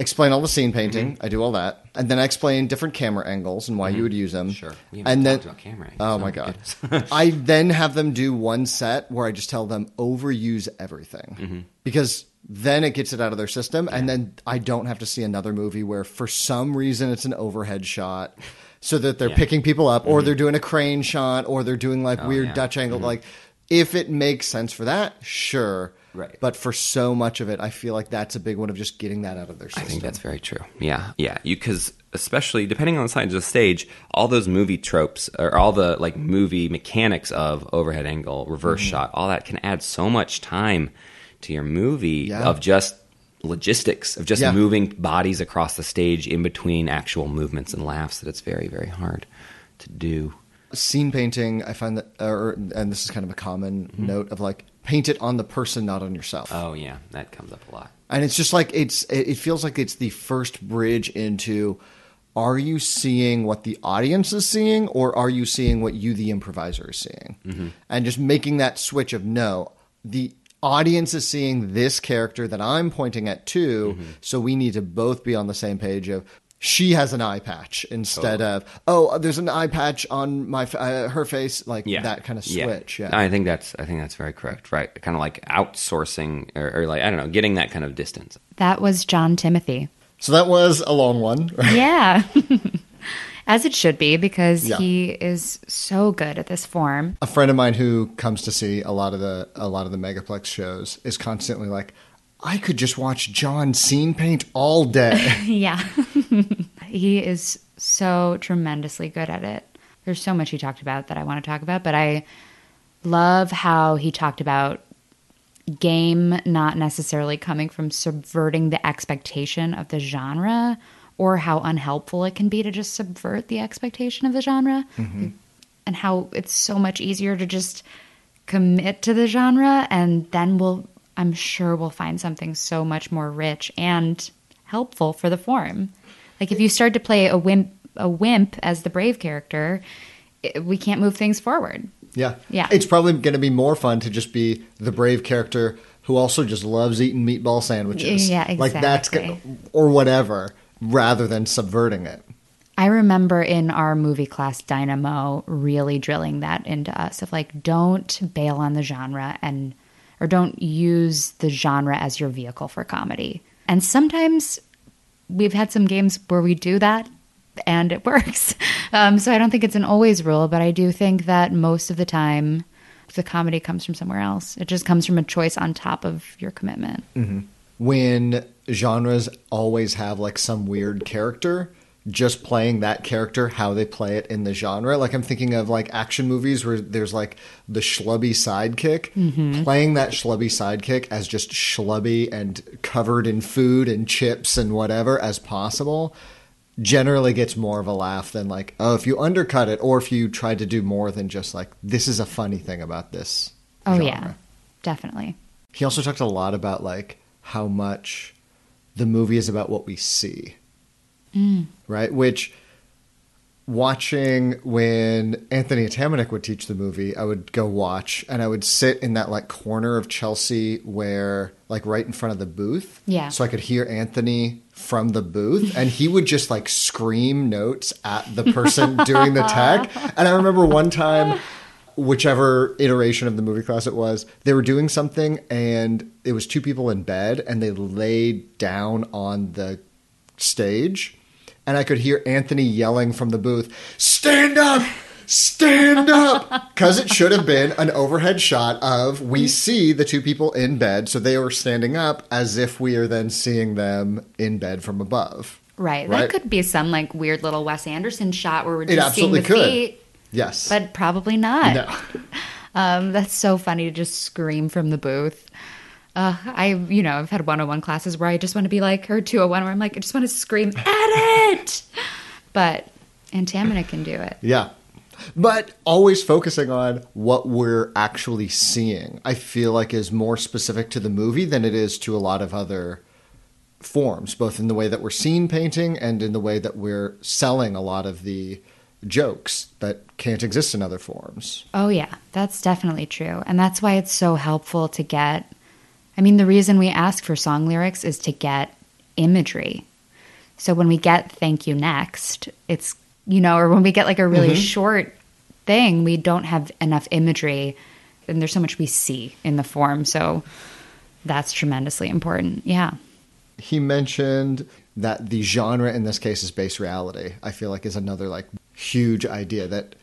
explain all the scene painting. Mm-hmm. I do all that, and then I explain different camera angles and why you would use them. Sure. And then camera angles. oh Oh, my my god. I then have them do one set where I just tell them overuse everything Mm-hmm. because then it gets it out of their system, and then I don't have to see another movie where for some reason it's an overhead shot. So that they're Yeah. Mm-hmm. picking people up, or they're doing a crane shot, or they're doing like weird yeah. Mm-hmm. Dutch angle. Like, if it makes sense for that, sure. Right. But for so much of it, I feel like that's a big one of just getting that out of their system. I think that's very true. Yeah, yeah. You because especially depending on the size of the stage, all those movie tropes or all the like movie mechanics of overhead angle, reverse Mm-hmm. shot, all that can add so much time to your movie Yeah. of just logistics of just Yeah. moving bodies across the stage in between actual movements and laughs that it's very very hard to do. Scene painting, I find that, or, and this is kind of a common Mm-hmm. note of like paint it on the person, not on yourself. Oh yeah, that comes up a lot. and it's just like it's it it feels like it's the first bridge into are you seeing what the audience is seeing or are you seeing what you the improviser is seeing and just making that switch of no the audience is seeing this character that i'm pointing at too so we need to both be on the same page of she has an eye patch instead of oh there's an eye patch on my uh, her face like yeah. that kind of switch yeah, I think that's I think that's very correct. Right, kind of like outsourcing or, or like I don't know, getting that kind of distance. That was John Timothy. so that was a long one Yeah. As it should be, because Yeah. he is so good at this form. a friend of mine who comes to see a lot of the a lot of the megaplex shows is constantly like i could just watch john scene paint all day Yeah. he is so tremendously good at it. There's so much he talked about that I want to talk about, but I love how he talked about game not necessarily coming from subverting the expectation of the genre or how unhelpful it can be to just subvert the expectation of the genre mm-hmm. and how it's so much easier to just commit to the genre and then we'll I'm sure we'll find something so much more rich and helpful for the form. Like if you start to play a wimp a wimp as the brave character, it, we can't move things forward. yeah Yeah. it's probably going to be more fun to just be the brave character who also just loves eating meatball sandwiches Yeah, exactly. like that's or whatever rather than subverting it I remember in our movie class Dynamo really drilling that into us of like don't bail on the genre and or don't use the genre as your vehicle for comedy. And sometimes we've had some games where we do that and it works. Um, so I don't think it's an always rule, but I do think that most of the time the comedy comes from somewhere else. It just comes from a choice on top of your commitment. When genres always have like some weird character just playing that character how they play it in the genre. Like I'm thinking of like action movies where there's like the schlubby sidekick, mm-hmm. playing that schlubby sidekick as just schlubby and covered in food and chips and whatever as possible generally gets more of a laugh than like oh if you undercut it or if you try to do more than just like this is a funny thing about this Oh genre. yeah, definitely. He also talked a lot about like how much the movie is about what we see. Mm. Right? Which watching when Anthony Atamanuik would teach the movie, I would go watch and I would sit in that like corner of Chelsea where like right in front of the booth. Yeah. So I could hear Anthony from the booth and he would just like scream notes at the person doing the tech. And I remember one time whichever iteration of the movie class it was, they were doing something and it was two people in bed and they laid down on the stage and I could hear Anthony yelling from the booth, "Stand up! Stand up!" Cuz it should have been an overhead shot of we see the two people in bed so they were standing up as if we are then seeing them in bed from above. Right. Right. That could be some like weird little Wes Anderson shot where we're just seeing the could. feet, Yes. but probably not. no. Um, that's so funny to just scream from the booth. Uh, I, you know, I've had 101 classes where I just want to be like, or 201 where I'm like, I just want to scream, edit! But Atamanuik can do it. Yeah. But always focusing on what we're actually seeing, I feel like is more specific to the movie than it is to a lot of other forms, both in the way that we're scene painting and in the way that we're selling a lot of the jokes that can't exist in other forms. Oh, yeah, that's definitely true. And that's why it's so helpful to get. I mean, the reason we ask for song lyrics is to get imagery. So when we get thank you next, it's, you know, or when we get like a really mm-hmm. short thing, we don't have enough imagery. And there's so much we see in the form. So that's tremendously important. Yeah. He mentioned that the genre in this case is base reality. I feel like is another like huge idea that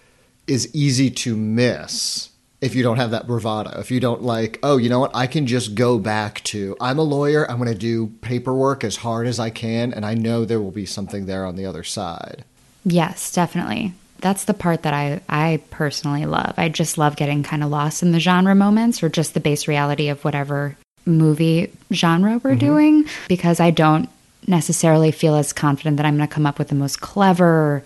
is easy to miss if you don't have that bravado. If you don't like, oh, you know what? I can just go back to I'm a lawyer. I'm going to do paperwork as hard as I can and I know there will be something there on the other side. Yes, definitely. That's the part that I, I personally love. I just love getting kind of lost in the genre moments or just the base reality of whatever movie genre we're mm-hmm. doing because I don't necessarily feel as confident that I'm going to come up with the most clever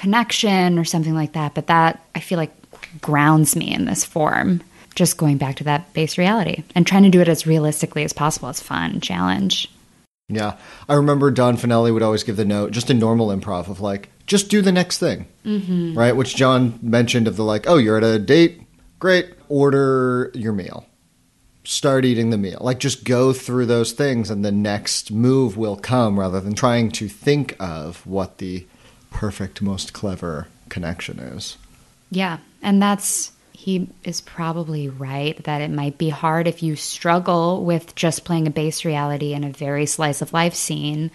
connection or something like that. But that I feel like grounds me in this form. Just going back to that base reality and trying to do it as realistically as possible is fun challenge. Yeah. I remember Don Fanelli would always give the note, just a normal improv, of like, just do the next thing. Mm-hmm. Right? Which John mentioned of the like, oh, you're at a date? Great. Order your meal. Start eating the meal. Like, just go through those things and the next move will come rather than trying to think of what the perfect, most clever connection is. Yeah. And that's, he is probably right that it might be hard if you struggle with just playing a base reality in a very slice of life scene.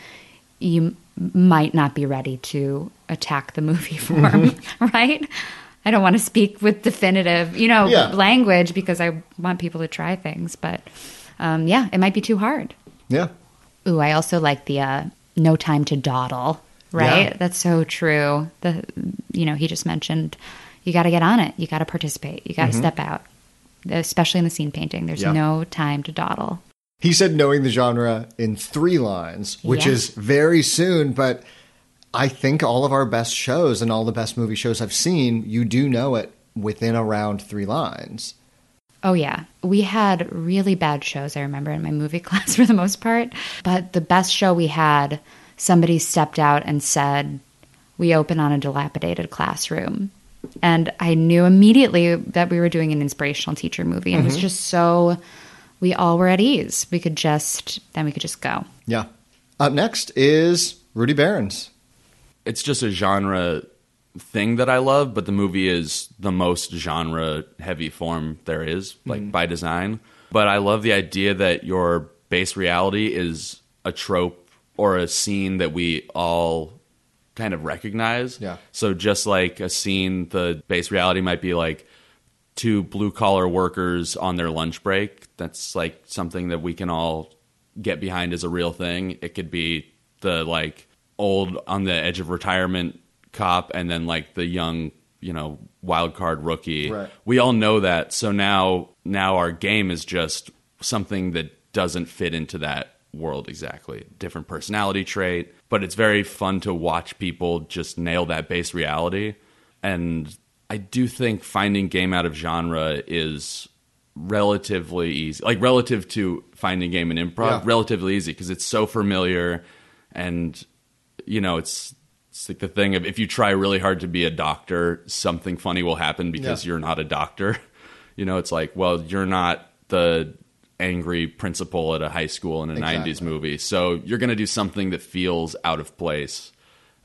You might not be ready to attack the movie form, right? I don't want to speak with definitive, you know, Yeah. language because I want people to try things, but um, yeah, it might be too hard. Yeah. Ooh, I also like the uh, no time to dawdle. Right, Yeah. that's so true. The you know he just mentioned you got to get on it. You got to participate. You got to step out, especially in the scene painting. There's Mm-hmm. Yeah. no time to dawdle. He said knowing the genre in three lines, which Yeah. is very soon, but I think all of our best shows and all the best movie shows I've seen, you do know it within around three lines. Oh yeah, we had really bad shows. I remember in my movie class for the most part, but the best show we had, somebody stepped out and said, "We open on a dilapidated classroom," and I knew immediately that we were doing an inspirational teacher movie. And It was mm-hmm. just so we all were at ease. We could just then we could just go. Yeah. Up next is Rudy Barons. it's just a genre thing that I love, but the movie is the most genre heavy form there is, like mm-hmm. by design. But I love the idea that your base reality is a trope or a scene that we all kind of recognize. Yeah. So just like a scene, the base reality might be like two blue collar workers on their lunch break. That's like something that we can all get behind as a real thing. It could be the like old on the edge of retirement cop and then like the young, you know, wild card rookie. Right. We all know that. So now now our game is just something that doesn't fit into that world exactly. Different personality trait, but it's very fun to watch people just nail that base reality. And I do think finding game out of genre is relatively easy. Like relative to finding game in improv, Yeah. relatively easy because it's so familiar and you know, it's it's like the thing of if you try really hard to be a doctor, something funny will happen because Yeah. you're not a doctor. You know, it's like, well, you're not the angry principal at a high school in a Exactly. 90s movie. So you're going to do something that feels out of place.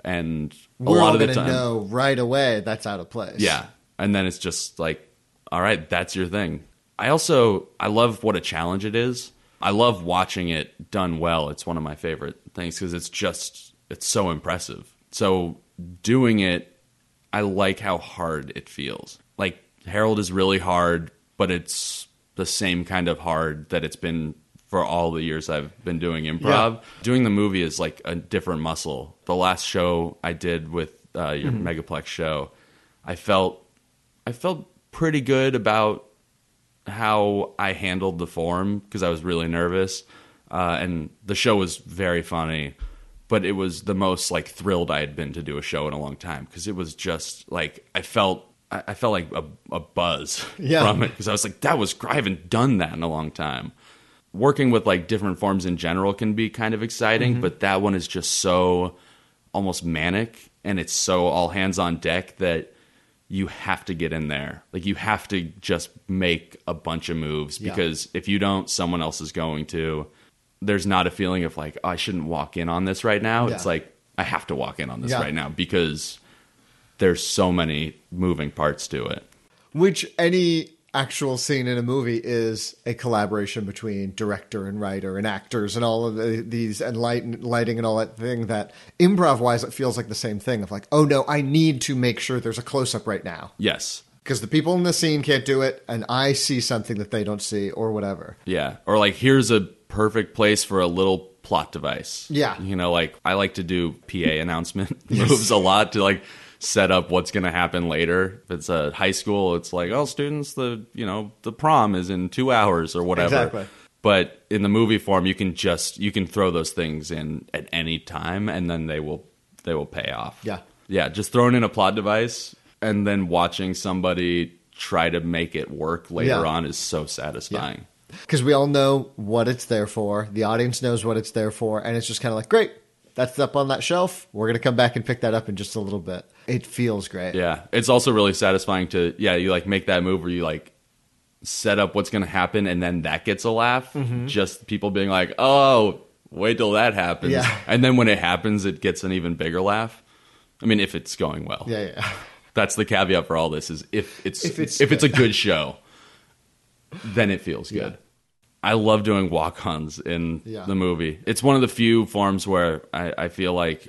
And a We're lot of the time, know right away that's out of place. yeah. And then it's just like, all right, that's your thing. I also I love what a challenge it is. I love watching it done well. It's one of my favorite things because it's just it's so impressive. So doing it, I like how hard it feels. Like Harold is really hard, but it's the same kind of hard that it's been for all the years I've been doing improv. Doing the movie is like a different muscle. The last show I did with uh, your Megaplex show, I felt I felt pretty good about how I handled the form because I was really nervous, uh, and the show was very funny. But it was the most like thrilled I had been to do a show in a long time because it was just like I felt I, I felt like a, a buzz Yeah. from it because I was like that was I haven't done that in a long time. Working with like different forms in general can be kind of exciting, mm-hmm. but that one is just so almost manic and it's so all hands on deck that you have to get in there. Like you have to just make a bunch of moves Yeah. because if you don't, someone else is going to. There's not a feeling of like, oh, I shouldn't walk in on this right now. Yeah. It's like I have to walk in on this Yeah. right now because there's so many moving parts to it. Which any actual scene in a movie is a collaboration between director and writer and actors and all of the, these and light, lighting and all that thing that improv wise it feels like the same thing of like oh no i need to make sure there's a close-up right now Yes. because the people in the scene can't do it and i see something that they don't see or whatever Yeah. Or like here's a perfect place for a little plot device. Yeah. You know, like I like to do PA announcement moves a lot to like set up what's going to happen later. If it's a high school, it's like, oh, students, the you know the prom is in two hours or whatever. Exactly. But in the movie form, you can just you can throw those things in at any time, and then they will they will pay off. Yeah. Yeah. Just throwing in a plot device and then watching somebody try to make it work later Yeah. on is so satisfying. because we all know what it's there for the audience knows what it's there for and it's just kind of like great that's up on that shelf we're going to come back and pick that up in just a little bit it feels great Yeah, it's also really satisfying to yeah, you like make that move where you like set up what's going to happen and then that gets a laugh. Mm-hmm. Just people being like, "Oh, wait till that happens." Yeah. And then when it happens, it gets an even bigger laugh. I mean, if it's going well. yeah yeah That's the caveat for all this is if it's If it's, if it's it's, a good. good show, then it feels good. Yeah. I love doing walk-ons in Yeah. the movie. It's one of the few forms where I, I feel like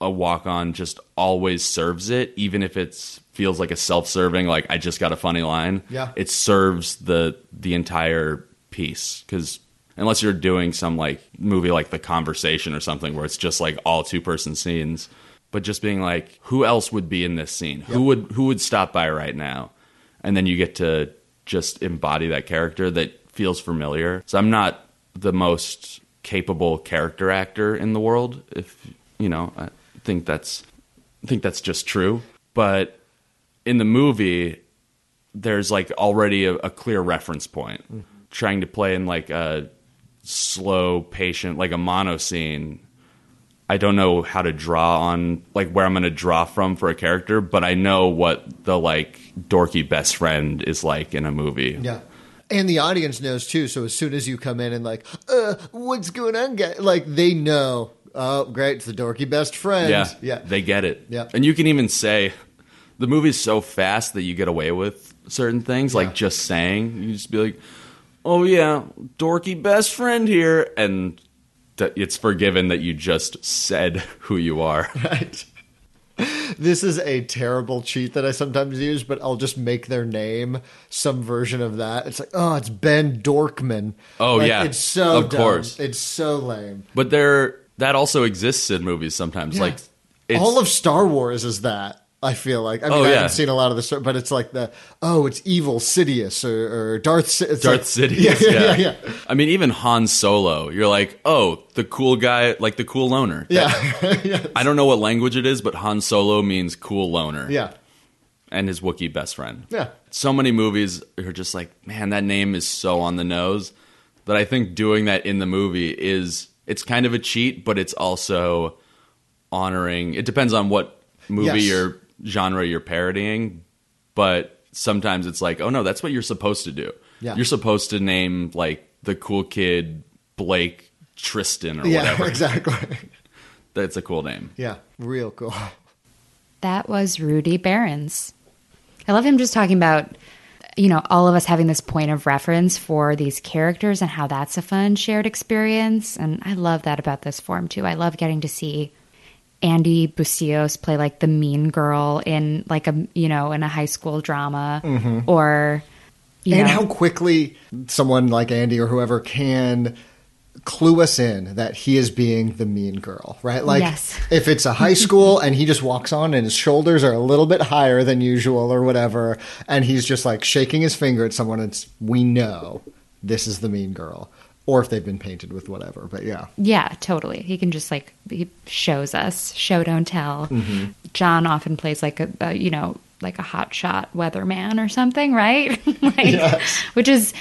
a walk-on just always serves it, even if it feels like a self-serving. Like I just got a funny line. Yeah. it serves the the entire piece because unless you're doing some like movie like The Conversation or something where it's just like all two-person scenes, but just being like, who else would be in this scene? Who would who would stop by right now? And then you get to just embody that character that feels familiar. So I'm not the most capable character actor in the world. If you know, I think that's I think that's just true. But in the movie, there's like already a, a clear reference point. Mm-hmm. Trying to play in like a slow, patient, like a mono scene. I don't know how to draw on like where I'm going to draw from for a character, but I know what the like dorky best friend is like in a movie. Yeah. And the audience knows too. So as soon as you come in and like, uh, what's going on, guy? Like they know. Oh, great! It's the dorky best friend. Yeah, yeah. they get it. Yeah. and you can even say the movie's so fast that you get away with certain things, Yeah. like just saying. You just be like, "Oh yeah, dorky best friend here," and th- it's forgiven that you just said who you are. right. This is a terrible cheat that I sometimes use, but I'll just make their name some version of that. It's like, oh, it's Ben Dorkman. Oh, Like, yeah. it's so Of dumb. course. It's so lame. but they're that also exists in movies sometimes. Yeah. Like it's, All of Star Wars is that. I feel like. I mean, Oh, I haven't seen a lot of the, but it's like the oh, it's evil Sidious or, or Darth. Si- Darth like- Sidious. Yeah, yeah, yeah. yeah. I mean, even Han Solo, you're like, oh, the cool guy, like the cool loner. Yeah. I don't know what language it is, but Han Solo means cool loner. yeah. And his Wookiee best friend. Yeah. So many movies are just like, man, that name is so on the nose that I think doing that in the movie is, it's kind of a cheat, but it's also honoring. It depends on what movie Yes. or genre you're parodying, but sometimes it's like, oh no, that's what you're supposed to do. Yeah. You're supposed to name like the cool kid Blake Tristan or Yeah, whatever. exactly. That's a cool name. Yeah, real cool. That was Rudy Barons. I love him just talking about, you know, all of us having this point of reference for these characters and how that's a fun shared experience. And I love that about this form too. I love getting to see Andy Bucios play like the mean girl in like a, you know, in a high school drama mm-hmm. or, you and know, how quickly someone like Andy or whoever can clue us in that he is being the mean girl, right? Like Yes. if it's a high school and he just walks on and his shoulders are a little bit higher than usual or whatever, and he's just like shaking his finger at someone, it's we know this is the mean girl. Or if they've been painted with whatever, but yeah. Yeah, totally. He can just like he shows us, show don't tell. John often plays like a, a you know like a hot shot weatherman or something, right? like, Which is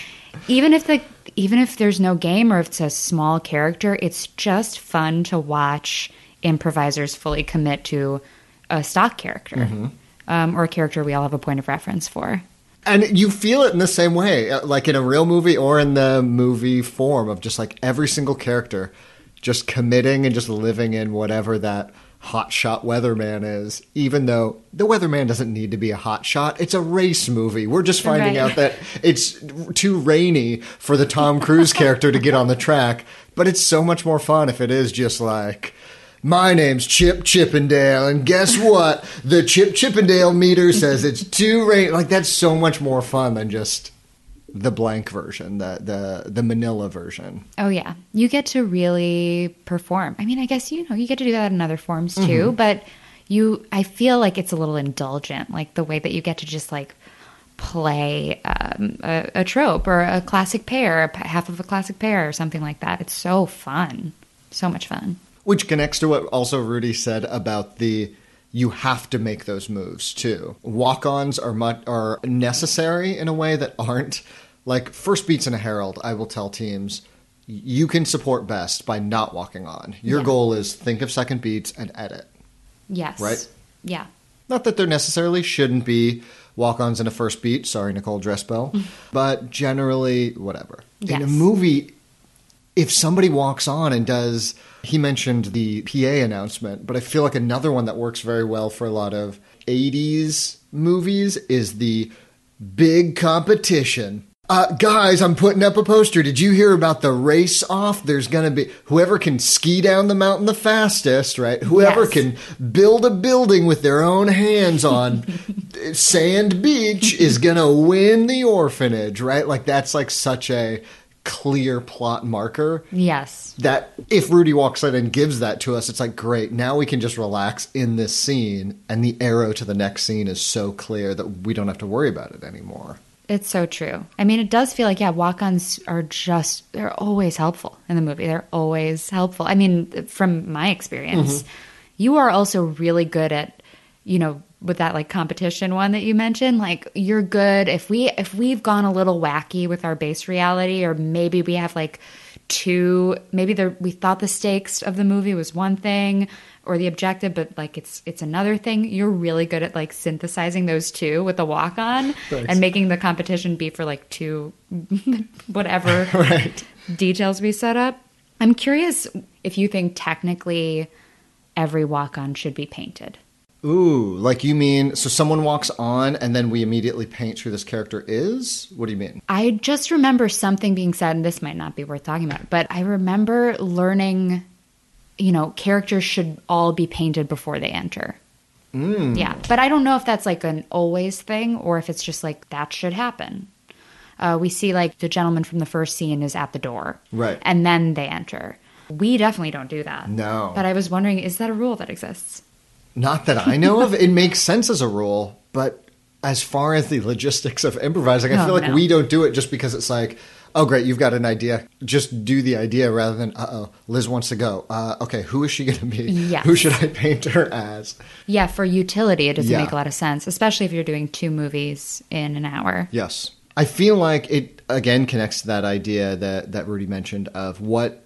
even if the even if there's no game or if it's a small character, it's just fun to watch improvisers fully commit to a stock character um, or a character we all have a point of reference for. And you feel it in the same way, uh, like in a real movie or in the movie form of just like every single character just committing and just living in whatever that hotshot weatherman is, even though the weatherman doesn't need to be a hotshot. It's a race movie. We're just finding Right. out that it's too rainy for the Tom Cruise character to get on the track, but it's so much more fun if it is just like. My name's Chip Chippendale, and guess what? The Chip Chippendale meter says it's too rain. Like that's so much more fun than just the blank version, the the the Manila version. Oh yeah, you get to really perform. I mean, I guess you know you get to do that in other forms too, but you I feel like it's a little indulgent, like the way that you get to just like play um, a, a trope or a classic pair, a p- half of a classic pair or something like that. It's so fun, so much fun. Which connects to what also Rudy said about the you have to make those moves too. Walk-ons are much, are necessary in a way that aren't like first beats in a Harold. I will tell teams you can support best by not walking on. Your Yeah. goal is think of second beats and edit. Yes, Right. Yeah, Not that there necessarily shouldn't be walk-ons in a first beat. Sorry, Nicole Drespel, but generally, whatever. In a movie, if somebody walks on and does, he mentioned the PA announcement, but I feel like another one that works very well for a lot of '80s movies is the big competition. Uh, guys, I'm putting up a poster. Did you hear about the race off? There's going to be whoever can ski down the mountain the fastest, right? Whoever Yes. can build a building with their own hands on sand beach is going to win the orphanage, right? Like that's like such a clear plot marker yes, that if Rudy walks in and gives that to us, it's like great. Now we can just relax in this scene, and the arrow to the next scene is so clear that we don't have to worry about it anymore. It's so true. I mean, it does feel like, yeah, walk ons are just, they're always helpful in the movie. They're always helpful. I mean, from my experience, mm-hmm. you are also really good at, you know, with that like competition one that you mentioned, like you're good. If we if we've gone a little wacky with our base reality or maybe we have like two maybe the we thought the stakes of the movie was one thing or the objective but like it's it's another thing. You're really good at like synthesizing those two with a walk on and making the competition be for like two whatever Right. details we set up. I'm curious if you think technically every walk on should be painted Ooh, like you mean so someone walks on and then we immediately paint who this character is? What do you mean? I just remember something being said, and this might not be worth talking about, but I remember learning, you know, characters should all be painted before they enter. Yeah, but I don't know if that's like an always thing or if it's just like that should happen. Uh, we see like the gentleman from the first scene is at the door, Right. and then they enter. We definitely don't do that. No. But I was wondering, is that a rule that exists? Not that I know of. It makes sense as a rule, but as far as the logistics of improvising, I Oh, feel like no. we don't do it just because it's like, oh, great, you've got an idea. Just do the idea rather than, uh oh, Liz wants to go. Uh, okay, who is she going to be? Yes. Who should I paint her as? Yeah, for utility, it doesn't Yeah. make a lot of sense, especially if you're doing two movies in an hour. Yes. I feel like it again connects to that idea that, that Rudy mentioned of what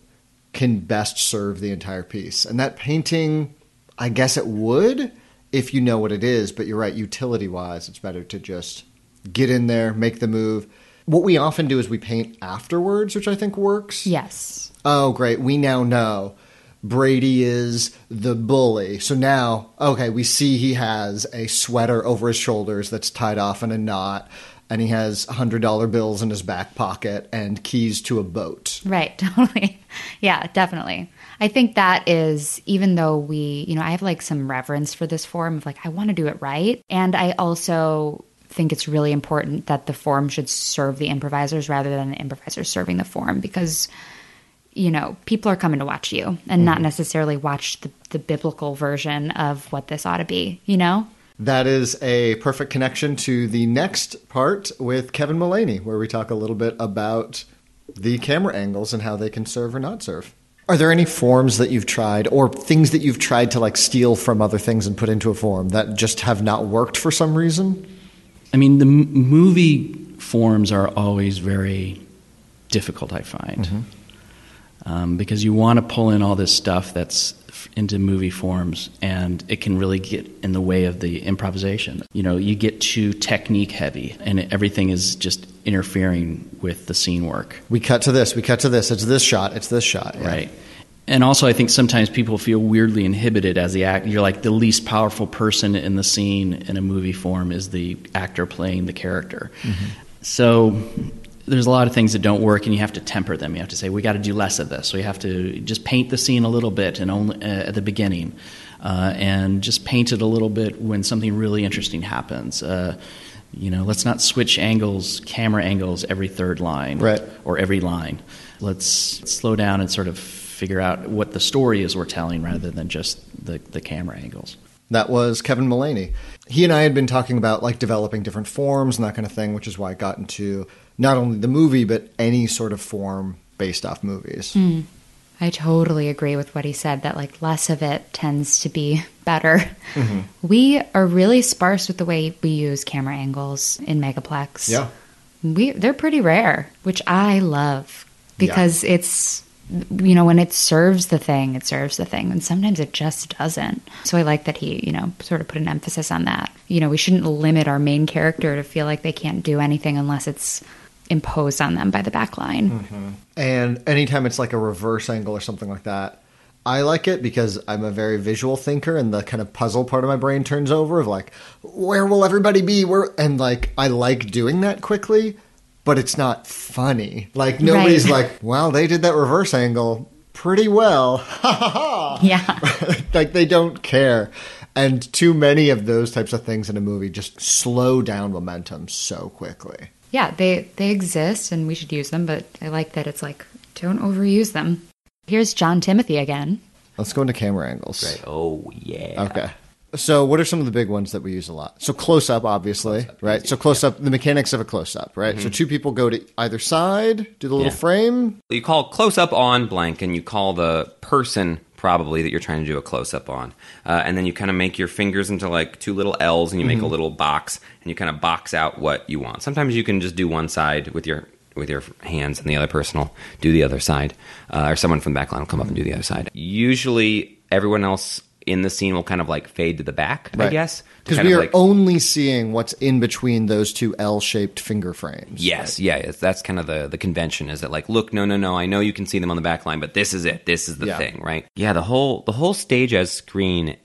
can best serve the entire piece. And that painting, I guess it would if you know what it is, but you're right, utility wise, it's better to just get in there, make the move. What we often do is we paint afterwards, which I think works. Yes. Oh, great. We now know Brady is the bully. So now, okay, we see he has a sweater over his shoulders that's tied off in a knot, and he has $100 bills in his back pocket and keys to a boat. Right, totally. Yeah, definitely. I think that is, even though we, you know, I have like some reverence for this form of like, I want to do it right. And I also think it's really important that the form should serve the improvisers rather than the improvisers serving the form because, you know, people are coming to watch you and not mm-hmm. necessarily watch the, the biblical version of what this ought to be, you know? That is a perfect connection to the next part with Kevin Mullaney, where we talk a little bit about the camera angles and how they can serve or not serve. Are there any forms that you've tried or things that you've tried to like steal from other things and put into a form that just have not worked for some reason? I mean, the m- movie forms are always very difficult, I find, mm-hmm. Um, because you want to pull in all this stuff that's into movie forms, and it can really get in the way of the improvisation. You know, you get too technique heavy, and everything is just interfering with the scene work. We cut to this, we cut to this, it's this shot, it's this shot. yeah. Right. And also, I think sometimes people feel weirdly inhibited as the act. You're like the least powerful person in the scene in a movie form is the actor playing the character. So there's a lot of things that don't work, and you have to temper them. You have to say we got to do less of this. We have to just paint the scene a little bit, and only uh, at the beginning, uh, and just paint it a little bit when something really interesting happens. Uh, you know, let's not switch angles, camera angles every third line, Right. or every line. Let's slow down and sort of figure out what the story is we're telling rather than just the, the camera angles. That was Kevin Mullaney. He and I had been talking about like developing different forms and that kind of thing, which is why I got into not only the movie but any sort of form based off movies. Hmm. I totally agree with what he said that like less of it tends to be better. Mm-hmm. We are really sparse with the way we use camera angles in Megaplex. Yeah. We they're pretty rare, which I love because it's you know when it serves the thing, it serves the thing, and sometimes it just doesn't. So I like that he, you know, sort of put an emphasis on that. You know, we shouldn't limit our main character to feel like they can't do anything unless it's imposed on them by the back line. Mm-hmm. And anytime it's like a reverse angle or something like that, I like it because I'm a very visual thinker and the kind of puzzle part of my brain turns over of like, where will everybody be? Where and like I like doing that quickly, but it's not funny. Like nobody's Right. like, well, they did that reverse angle pretty well. Ha ha ha. Yeah. like they don't care. And too many of those types of things in a movie just slow down momentum so quickly. Yeah, they they exist and we should use them, but I like that it's like don't overuse them. Here's John Timothy again. Let's go into camera angles. Right. Oh yeah. Okay. So, what are some of the big ones that we use a lot? So, close up, obviously, right? So, close up, the mechanics of a close up, right? So, mm-hmm. two people go to either side, do the little Yeah. frame. You call close up on blank, and you call the person probably that you're trying to do a close up on, uh, and then you kind of make your fingers into like two little L's, and you make a little box, and you kind of box out what you want. Sometimes you can just do one side with your with your hands, and the other person will do the other side, uh, or someone from the back line will come up and do the other side. Usually, everyone else in the scene will kind of like fade to the back, I guess, Because we are like- only seeing what's in between those two L shaped finger frames. Yes, yeah, yes, that's kind of the the convention is that like, look, no, no, no, I know you can see them on the back line, but this is it. This is the Yeah. thing, right? Yeah, the whole the whole stage as screen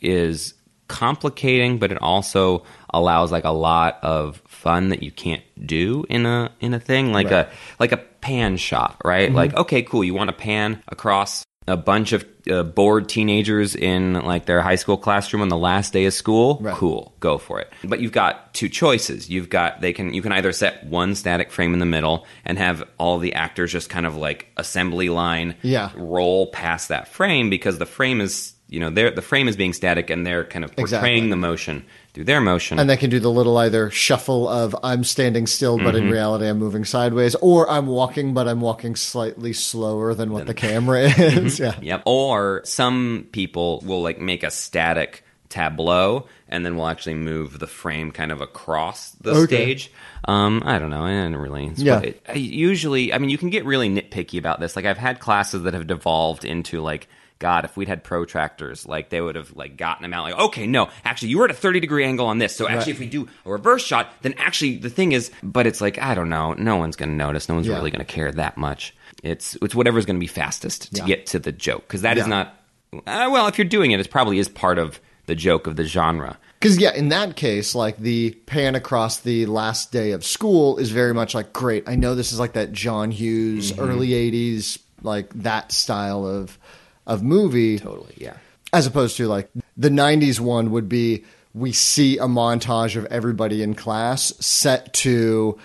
is complicating, but it also allows like a lot of fun that you can't do in a in a thing like Right. a like a pan shot, right? Mm-hmm. Like, okay, cool, you want to pan across a bunch of uh, bored teenagers in like their high school classroom on the last day of school, Right. cool, go for it. But you've got two choices. You've got they can you can either set one static frame in the middle and have all the actors just kind of like assembly line Yeah. roll past that frame because the frame is you know they're the frame is being static and they're kind of portraying Exactly. the motion through their motion. And they can do the little either shuffle of I'm standing still, but Mm-hmm. in reality I'm moving sideways, or I'm walking, but I'm walking slightly slower than what the camera is. Yeah. Yep. Or some people will like make a static tableau and then we'll actually move the frame kind of across the Okay. stage. Um, I don't know. I don't really. It's Yeah. it- I usually, I mean, you can get really nitpicky about this. Like I've had classes that have devolved into like. God, if we'd had protractors, like they would have like gotten them out. Like, okay, no, actually, you were at a thirty degree angle on this. So actually, if we do a reverse shot, then actually the thing is, but it's like I don't know. No one's going to notice. No one's Yeah. really going to care that much. It's it's whatever's going to be fastest to Yeah. get to the joke because that is Yeah. not. Uh, well, if you're doing it, it probably is part of the joke of the genre. Because yeah, in that case, like the pan across the last day of school is very much like great. I know this is like that John Hughes Mm-hmm. early '80s like that style of of movie. Totally, yeah. as opposed to like the 90s one would be we see a montage of everybody in class set to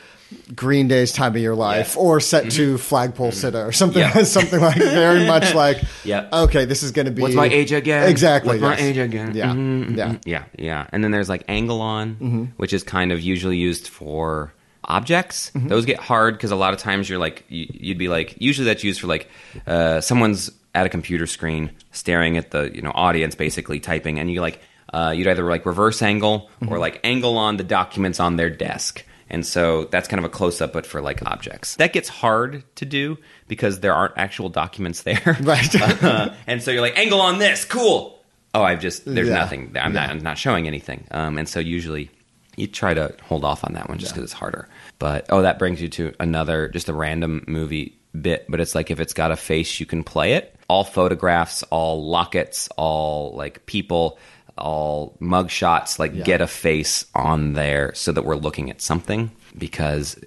Green Day's Time of Your Life Yeah. Mm-hmm. or set to Flagpole Sitta or something Yeah. something like very much like Yeah. okay this is going to be What's my age again? exactly What's my age again? yeah Mhm, yeah mhm. Yeah, yeah. And then there's like angle on, which is kind of usually used for objects. Those get hard because a lot of times you're like, you, you'd be like, usually that's used for like uh, someone's at a computer screen staring at the you know audience basically typing, and you like uh, you'd either like reverse angle or like angle on the documents on their desk. And so that's kind of a close up, but for like objects. That gets hard to do because there aren't actual documents there. Right. Uh, and so you're like, angle on this, cool. Oh, I've just there's Yeah. nothing. I'm not I'm not showing anything. Um, and so usually you try to hold off on that one just because it's harder. But oh, that brings you to another just a random movie bit. But it's like if it's got a face, you can play it. All photographs, all lockets, all like people, all mug shots. Like get a face on there so that we're looking at something because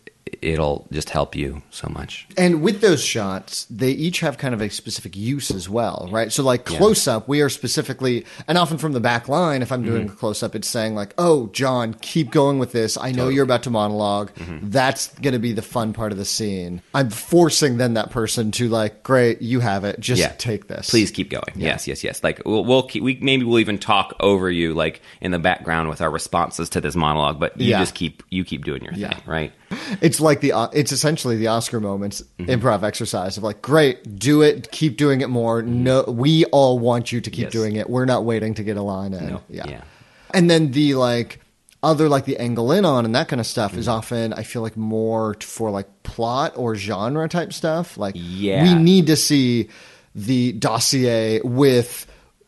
it'll just help you so much. And with those shots, they each have kind of a specific use as well, right? So, like close up, we are specifically, and often from the back line, if I'm doing mm-hmm. a close up, it's saying, like, oh, John, keep going with this. I know you're about to monolog mm-hmm. That's going to be the fun part of the scene. I'm forcing then that person to, like, great, you have it. Just take this. Please keep going. Yes, yes, yes. Like we'll, we'll keep, we maybe we'll even talk over you like in the background with our responses to this monologue, but you Yeah. just keep you keep doing your Yeah. thing, right? It's like the, uh, it's essentially the Oscar moments Mm-hmm. improv exercise of, like, great, do it, keep doing it more. No, we all want you to keep Yes. doing it. We're not waiting to get a line in. No. Yeah. Yeah. And then the like other like the angle in on and that kind of stuff Mm-hmm. is often I feel like more for like plot or genre type stuff. Like Yeah. we need to see the dossier with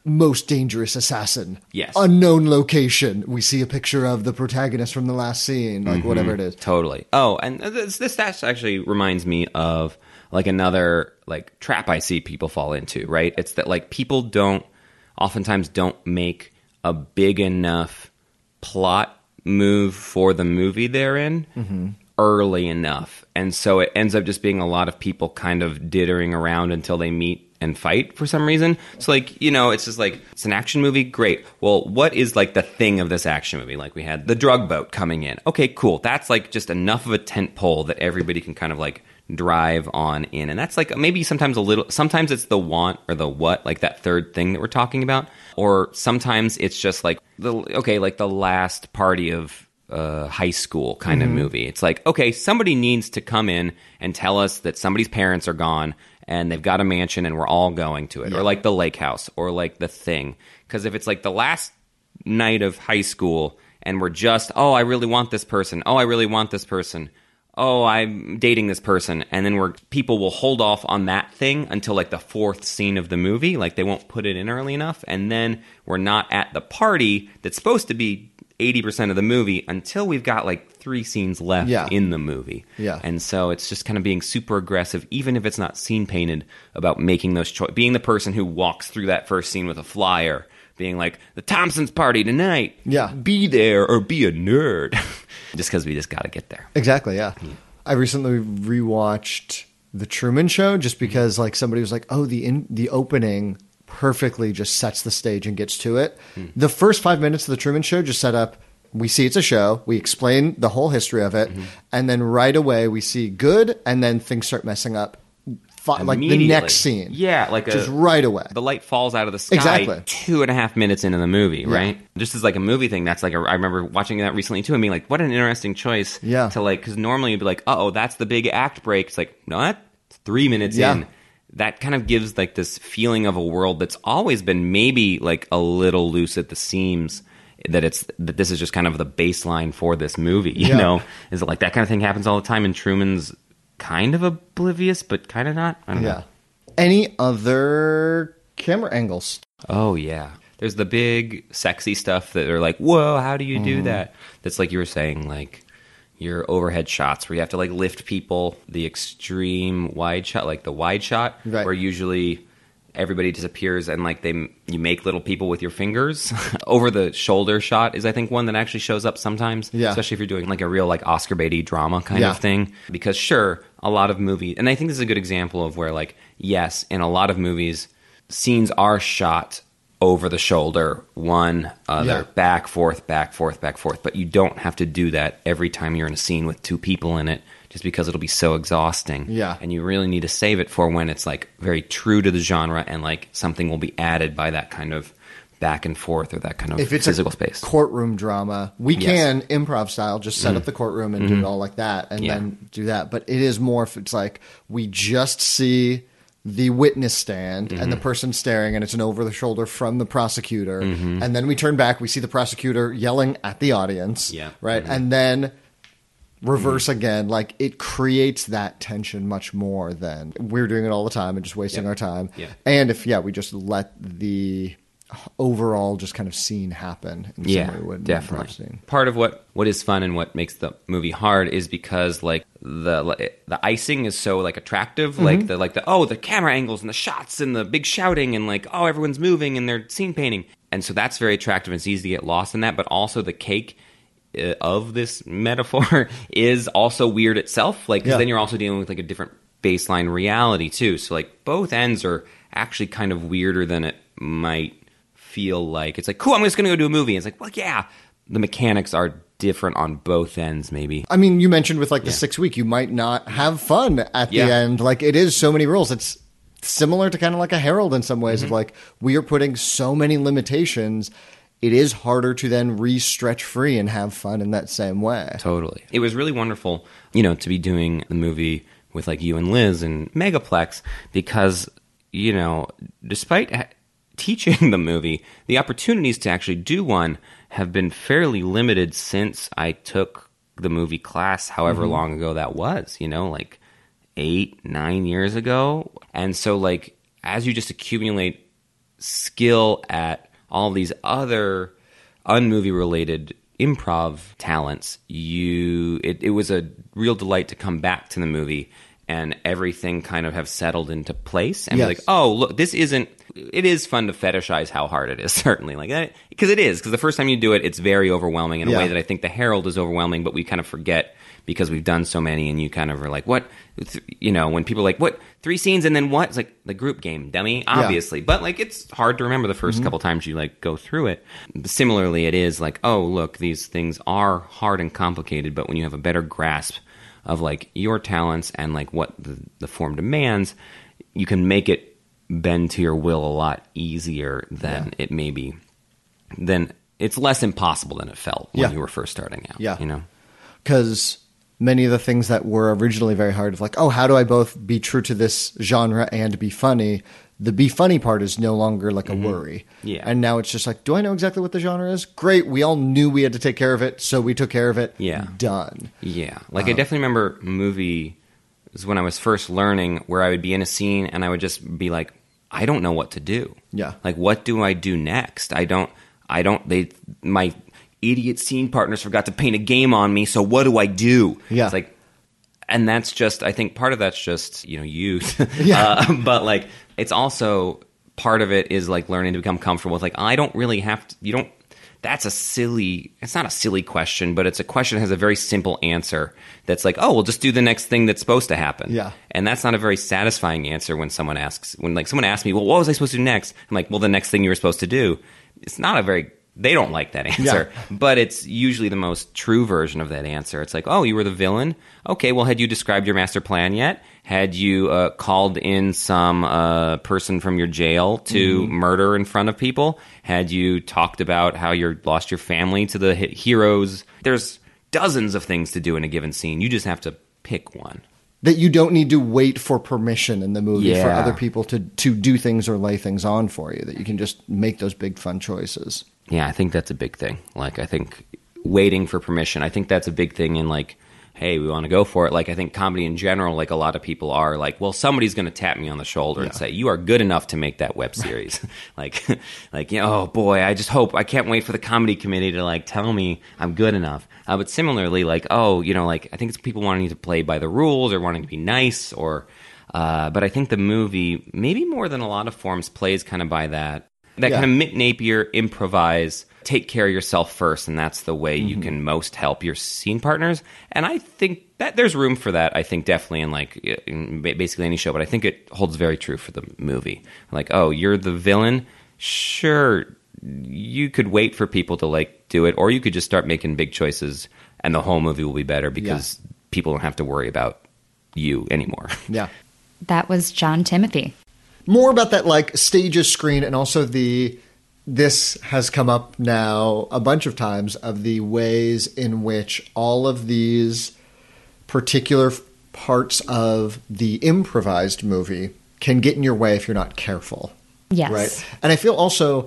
most dangerous assassin. Yes. Unknown location. We see a picture of the protagonist from the last scene, like Mm-hmm. whatever it is. Totally. Oh, and this this actually reminds me of like another like trap I see people fall into, right? It's that like people don't oftentimes don't make a big enough plot move for the movie they're in early enough. And so it ends up just being a lot of people kind of dittering around until they meet and fight for some reason. So like, you know, it's just like it's an action movie, great. Well, what is like the thing of this action movie? Like we had the drug boat coming in. Okay, cool. That's like just enough of a tent pole that everybody can kind of like drive on in. And that's like maybe sometimes a little sometimes it's the want or the what, like that third thing that we're talking about. Or sometimes it's just like the okay, like the last party of uh, high school kind of movie. It's like, okay, somebody needs to come in and tell us that somebody's parents are gone and they've got a mansion and we're all going to it. Or like the lake house or like the thing. Because if it's like the last night of high school and we're just, oh, I really want this person. Oh, I really want this person. Oh, I'm dating this person. And then we're, people will hold off on that thing until like the fourth scene of the movie. Like they won't put it in early enough. And then we're not at the party that's supposed to be 80% of the movie until we've got like three scenes left Yeah. in the movie. Yeah. And so it's just kind of being super aggressive, even if it's not scene painted, about making those choices. Being the person who walks through that first scene with a flyer, being like, the Thompsons party tonight. Yeah. Be there or be a nerd. just because we just got to get there. Exactly, yeah. I recently rewatched the Truman Show, just because like somebody was like, "Oh, the in, the opening perfectly just sets the stage and gets to it." The first five minutes of the Truman Show just set up. We see it's a show. We explain the whole history of it, and then right away we see good, and then things start messing up. Fi- like the next scene, Yeah, like a, just right away. the light falls out of the sky Exactly. two and a half minutes into the movie, right? Just as like a movie thing, that's like a, I remember watching that recently too and being like, what an interesting choice. Yeah. To like, because normally you'd be like, oh, that's the big act break. It's like, no, that's three minutes Yeah. in. That kind of gives like this feeling of a world that's always been maybe like a little loose at the seams. That it's that this is just kind of the baseline for this movie, you Yeah. know? Is it like that kind of thing happens all the time? And Truman's kind of oblivious, but kind of not. I don't know. yeah. Any other camera angles? Oh yeah. There's the big sexy stuff that are like, whoa, how do you do mm-hmm. that? That's like you were saying, like your overhead shots where you have to like lift people, the extreme wide shot, like the wide shot, Right. where usually everybody disappears and like they you make little people with your fingers. Over the shoulder shot is I think one that actually shows up sometimes, Yeah. especially if you're doing like a real like Oscar baity drama kind Yeah. of thing. Because sure, a lot of movies, and I think this is a good example of where like yes, in a lot of movies, scenes are shot over the shoulder, one other, Yeah. back, forth, back, forth, back, forth. But you don't have to do that every time you're in a scene with two people in it, just because it'll be so exhausting. Yeah. And you really need to save it for when it's like very true to the genre and like something will be added by that kind of back and forth or that kind of if it's physical space. courtroom drama, we Yes. can improv style just set up mm. the courtroom and do mm-hmm. it all like that, and Yeah. then do that. But it is more if it's like we just see the witness stand and the Mm-hmm. person staring, and it's an over the shoulder from the prosecutor, mm-hmm. and then we turn back, we see the prosecutor yelling at the audience, Yeah. right, mm-hmm. and then. Reverse mm-hmm. again, like it creates that tension much more than we're doing it all the time and just wasting our time. Yeah. And if yeah, we just let the overall just kind of scene happen in yeah, some way would definitely. Part of what what is fun and what makes the movie hard is because like the the icing is so like attractive, Mm-hmm. like the like the oh the camera angles and the shots and the big shouting and like oh everyone's moving and they're scene painting, and so that's very attractive. and It's easy to get lost in that, but also the cake. uh, Of this metaphor is also weird itself, like 'cause Yeah. then you're also dealing with like a different baseline reality too. So like both ends are actually kind of weirder than it might feel like. It's like, cool, I'm just gonna go do a movie. It's like, well, yeah, the mechanics are different on both ends, maybe. I mean, you mentioned with like the six week, you might not have fun at Yeah. the end. Like it is so many rules. It's similar to kind of like a Harold in some ways Mm-hmm. of like we are putting so many limitations. It is harder to then re-stretch free and have fun in that same way. Totally. It was really wonderful, you know, to be doing the movie with like you and Liz and Megaplex because, you know, despite teaching the movie, the opportunities to actually do one have been fairly limited since I took the movie class, however mm-hmm. long ago that was, you know, like eight, nine years ago. And so, like, as you just accumulate skill at all these other unmovie related improv talents, you it, it was a real delight to come back to the movie and everything kind of have settled into place and Yes. be like, oh look, this isn't. It is fun to fetishize how hard it is, certainly, like because it is. Because the first time you do it, it's very overwhelming in a Yeah. way that I think the Harold is overwhelming, but we kind of forget because we've done so many, and you kind of are like, what, you know, when people are like, what, three scenes and then what? It's like the group game, dummy, obviously, but like it's hard to remember the 1st mm-hmm. couple times you like go through it. Similarly, it is like, oh, look, these things are hard and complicated, but when you have a better grasp of like your talents and like what the, the form demands, you can make it bend to your will a lot easier than it may be. Then it's less impossible than it felt when Yeah. you were first starting out. Yeah. you know. because many of the things that were originally very hard of like oh how do i both be true to this genre and be funny the be funny part is no longer like a worry Mm-hmm. Yeah. and now it's just like do i know exactly what the genre is great we all knew we had to take care of it so we took care of it Yeah. done Yeah, like I definitely remember movie was when I was first learning where I would be in a scene and I would just be like, I don't know what to do. Yeah. like what do I do next? I don't. I don't. They my idiot scene partners forgot to paint a game on me. So what do I do? Yeah. it's like, and that's just. I think part of that's just you know youth. Yeah. uh, but like it's also part of it is like learning to become comfortable with like I don't really have to. You don't. That's a silly it's not a silly question but it's a question that has a very simple answer that's like oh we'll just do the next thing that's supposed to happen. Yeah. and that's not a very satisfying answer when someone asks when like someone asks me well what was i supposed to do next? I'm like well the next thing you were supposed to do. It's not a very they don't like that answer but it's usually the most true version of that answer. It's like oh you were the villain? Okay well had you described your master plan yet had you uh, called in some uh, person from your jail to murder in front of people had you talked about how you lost your family to the he- heroes there's dozens of things to do in a given scene you just have to pick one that you don't need to wait for permission in the movie for other people to to do things or lay things on for you. That you can just make those big fun choices. Yeah, I think that's a big thing. Like, I think waiting for permission. I think that's a big thing in like, hey, we want to go for it. Like, I think comedy in general, like a lot of people are like, well, somebody's going to tap me on the shoulder and say, you are good enough to make that web series. like, like, you know, oh boy, I just hope I can't wait for the comedy committee to like tell me I'm good enough. Uh, but similarly, like, oh, you know, like I think it's people wanting to play by the rules or wanting to be nice or. Uh, but I think the movie, maybe more than a lot of forms, plays kind of by that that Yeah. kind of Mick Napier improvise, take care of yourself first, and that's the way you mm-hmm. can most help your scene partners. And I think that there's room for that. I think definitely in like in basically any show, but I think it holds very true for the movie. Like, oh, you're the villain, sure. You could wait for people to like do it, or you could just start making big choices, and the whole movie will be better because people don't have to worry about you anymore. Yeah. That was John Timothy. more about that like stages screen and also the this has come up now a bunch of times of the ways in which all of these particular parts of the improvised movie can get in your way if you're not careful Yes. right and i feel also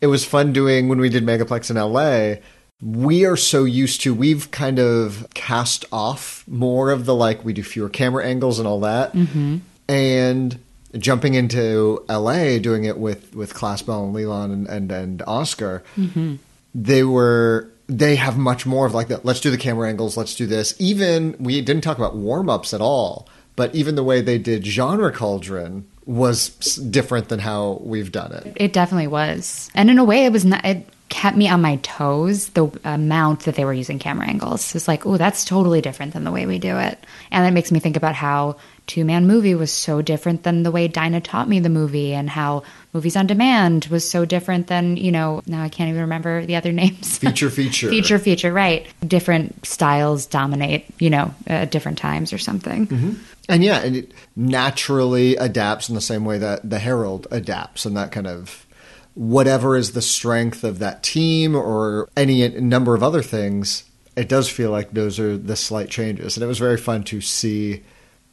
it was fun doing when we did megaplex in la we are so used to we've kind of cast off more of the like we do fewer camera angles and all that mm-hmm. and jumping into la doing it with with class bell and leland and and, and oscar mm-hmm. they were they have much more of like that let's do the camera angles let's do this even we didn't talk about warm-ups at all but even the way they did genre cauldron was different than how we've done it It definitely was. And in a way, it was not, it kept me on my toes, the amount that they were using camera angles. It's like, oh, that's totally different than the way we do it. And that makes me think about how Two Man Movie was so different than the way Dinah taught me the movie, and how Movies on Demand was so different than, you know, now I can't even remember the other names. feature feature Feature, feature, right. Different styles dominate, you know, at different times or something. Mm-hmm. and yeah and it naturally adapts in the same way that the harold adapts and that kind of whatever is the strength of that team or any number of other things it does feel like those are the slight changes and it was very fun to see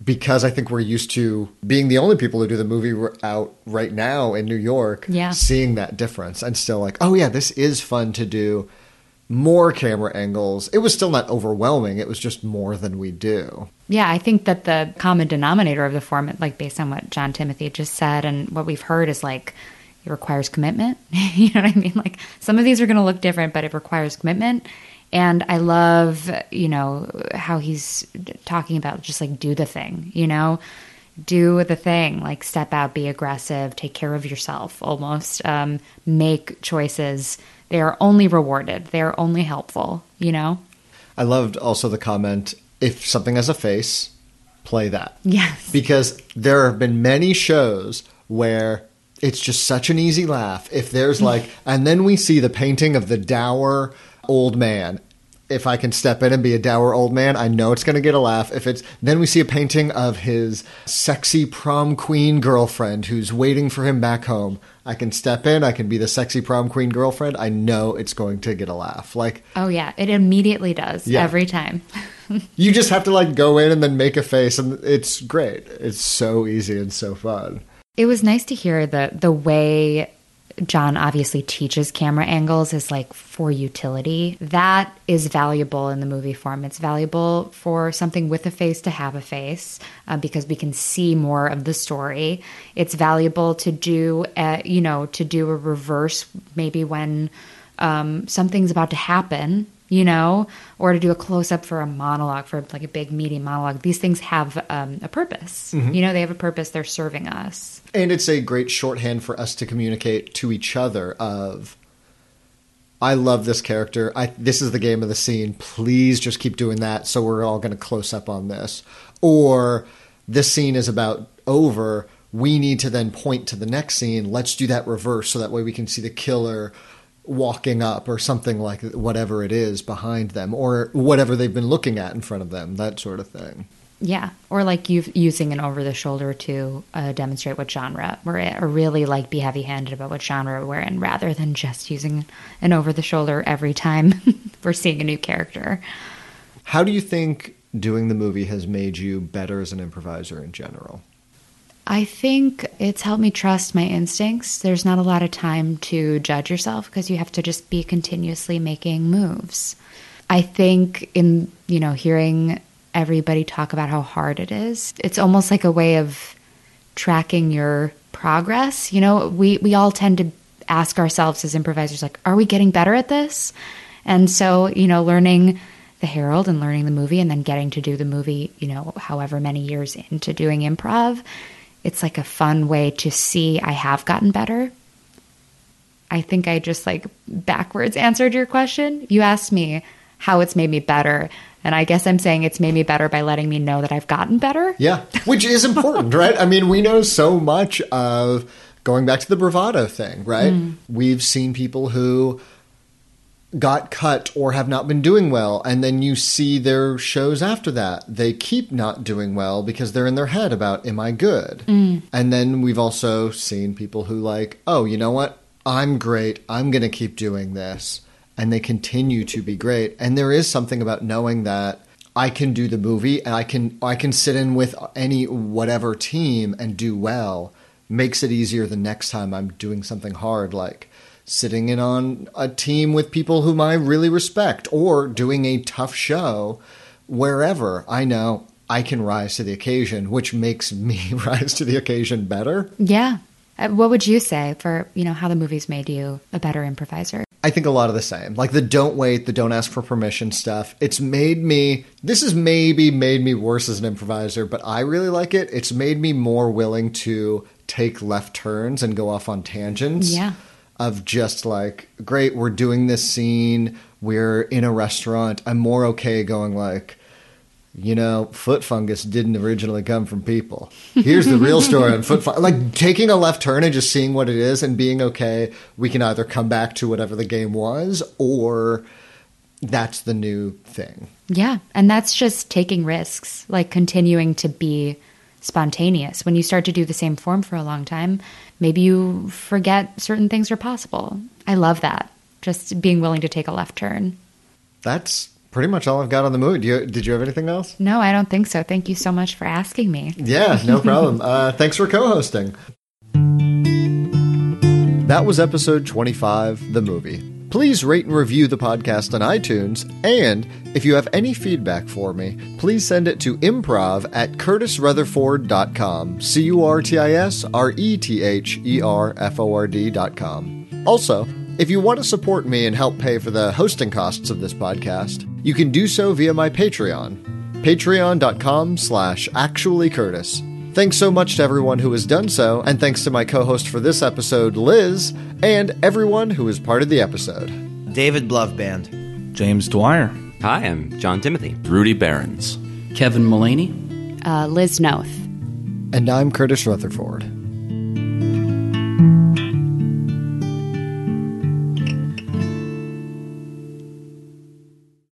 because i think we're used to being the only people who do the movie out right now in new york Yeah. seeing that difference and still like oh yeah this is fun to do more camera angles it was still not overwhelming it was just more than we do Yeah, I think that the common denominator of the format, like based on what John Timothy just said and what we've heard, is like it requires commitment. you know what I mean? Like some of these are going to look different, but it requires commitment. And I love, you know, how he's talking about just like do the thing, you know, do the thing, like step out, be aggressive, take care of yourself almost, um, make choices. They are only rewarded, they are only helpful, you know? I loved also the comment if something has a face, play that. Yes. Because there have been many shows where it's just such an easy laugh. If there's like, and then we see the painting of the dour old man. If I can step in and be a dour old man, I know it's going to get a laugh. If it's then we see a painting of his sexy prom queen girlfriend who's waiting for him back home. I can step in, I can be the sexy prom queen girlfriend. I know it's going to get a laugh. Like Oh yeah, it immediately does Yeah. every time. you just have to like go in and then make a face and it's great it's so easy and so fun It was nice to hear the the way John obviously teaches camera angles is like for utility. That is valuable in the movie form. It's valuable for something with a face to have a face uh, because we can see more of the story. It's valuable to do, a, you know, to do a reverse maybe when um, something's about to happen, you know, or to do a close up for a monologue, for like a big meaty monologue. These things have um, a purpose. You know, they have a purpose. They're serving us. and it's a great shorthand for us to communicate to each other of I love this character. I this is the game of the scene. Please just keep doing that so we're all going to close up on this. Or this scene is about over. We need to then point to the next scene. Let's do that reverse so that way we can see the killer walking up or something like whatever it is behind them or whatever they've been looking at in front of them, that sort of thing. Yeah, or like you using an over the shoulder to uh, demonstrate what genre we're in, or really like be heavy handed about what genre we're in, rather than just using an over the shoulder every time we're seeing a new character. How do you think doing the movie has made you better as an improviser in general? I think it's helped me trust my instincts. There's not a lot of time to judge yourself because you have to just be continuously making moves. I think in, you know, hearing everybody talk about how hard it is. It's almost like a way of tracking your progress. You know, we, we all tend to ask ourselves as improvisers, like, are we getting better at this? And so, you know, learning the Harold and learning the movie and then getting to do the movie, you know, however many years into doing improv, it's like a fun way to see I have gotten better. I think I just like backwards answered your question. You asked me how it's made me better. And I guess I'm saying it's made me better by letting me know that I've gotten better. Yeah, which is important, right? I mean, we know so much of going back to the bravado thing, right? Mm. We've seen people who got cut or have not been doing well and then you see their shows after that. They keep not doing well because they're in their head about am i good? Mm. and then we've also seen people who like oh you know what? I'm great. I'm going to keep doing this. And they continue to be great. And there is something about knowing that I can do the movie and I can I can sit in with any whatever team and do well makes it easier the next time I'm doing something hard like sitting in on a team with people whom I really respect or doing a tough show wherever I know I can rise to the occasion, which makes me rise to the occasion better. Yeah. Uh, what would you say for, you know, how the movie's made you a better improviser? I think a lot of the same. Like the don't wait, the don't ask for permission stuff. It's made me, this has maybe made me worse as an improviser, but I really like it. It's made me more willing to take left turns and go off on tangents. Yeah. Of just like, great, we're doing this scene, we're in a restaurant. I'm more okay going like, you know, foot fungus didn't originally come from people. Here's the real story on foot fungus. Like taking a left turn and just seeing what it is and being okay, we can either come back to whatever the game was or that's the new thing. Yeah. And that's just taking risks, like continuing to be spontaneous. When you start to do the same form for a long time, maybe you forget certain things are possible. I love that. Just being willing to take a left turn. That's pretty much all I've got on the movie. You, did you have anything else? No, I don't think so. Thank you so much for asking me. Yeah, no problem. uh, thanks for co hosting. That was episode 25, The Movie. Please rate and review the podcast on iTunes, and if you have any feedback for me, please send it to improv at curtisrutherford.com. C U R T I S R E T H E R F O R D.com. Also, if you want to support me and help pay for the hosting costs of this podcast, you can do so via my Patreon, patreon.com slash actuallycurtis. Thanks so much to everyone who has done so, and thanks to my co host for this episode, Liz, and everyone who is part of the episode. David Bloveband, James Dwyer. Hi, I'm John Timothy, Rudy Behrens, Kevin Mullaney, uh, Liz Noth, and I'm Curtis Rutherford.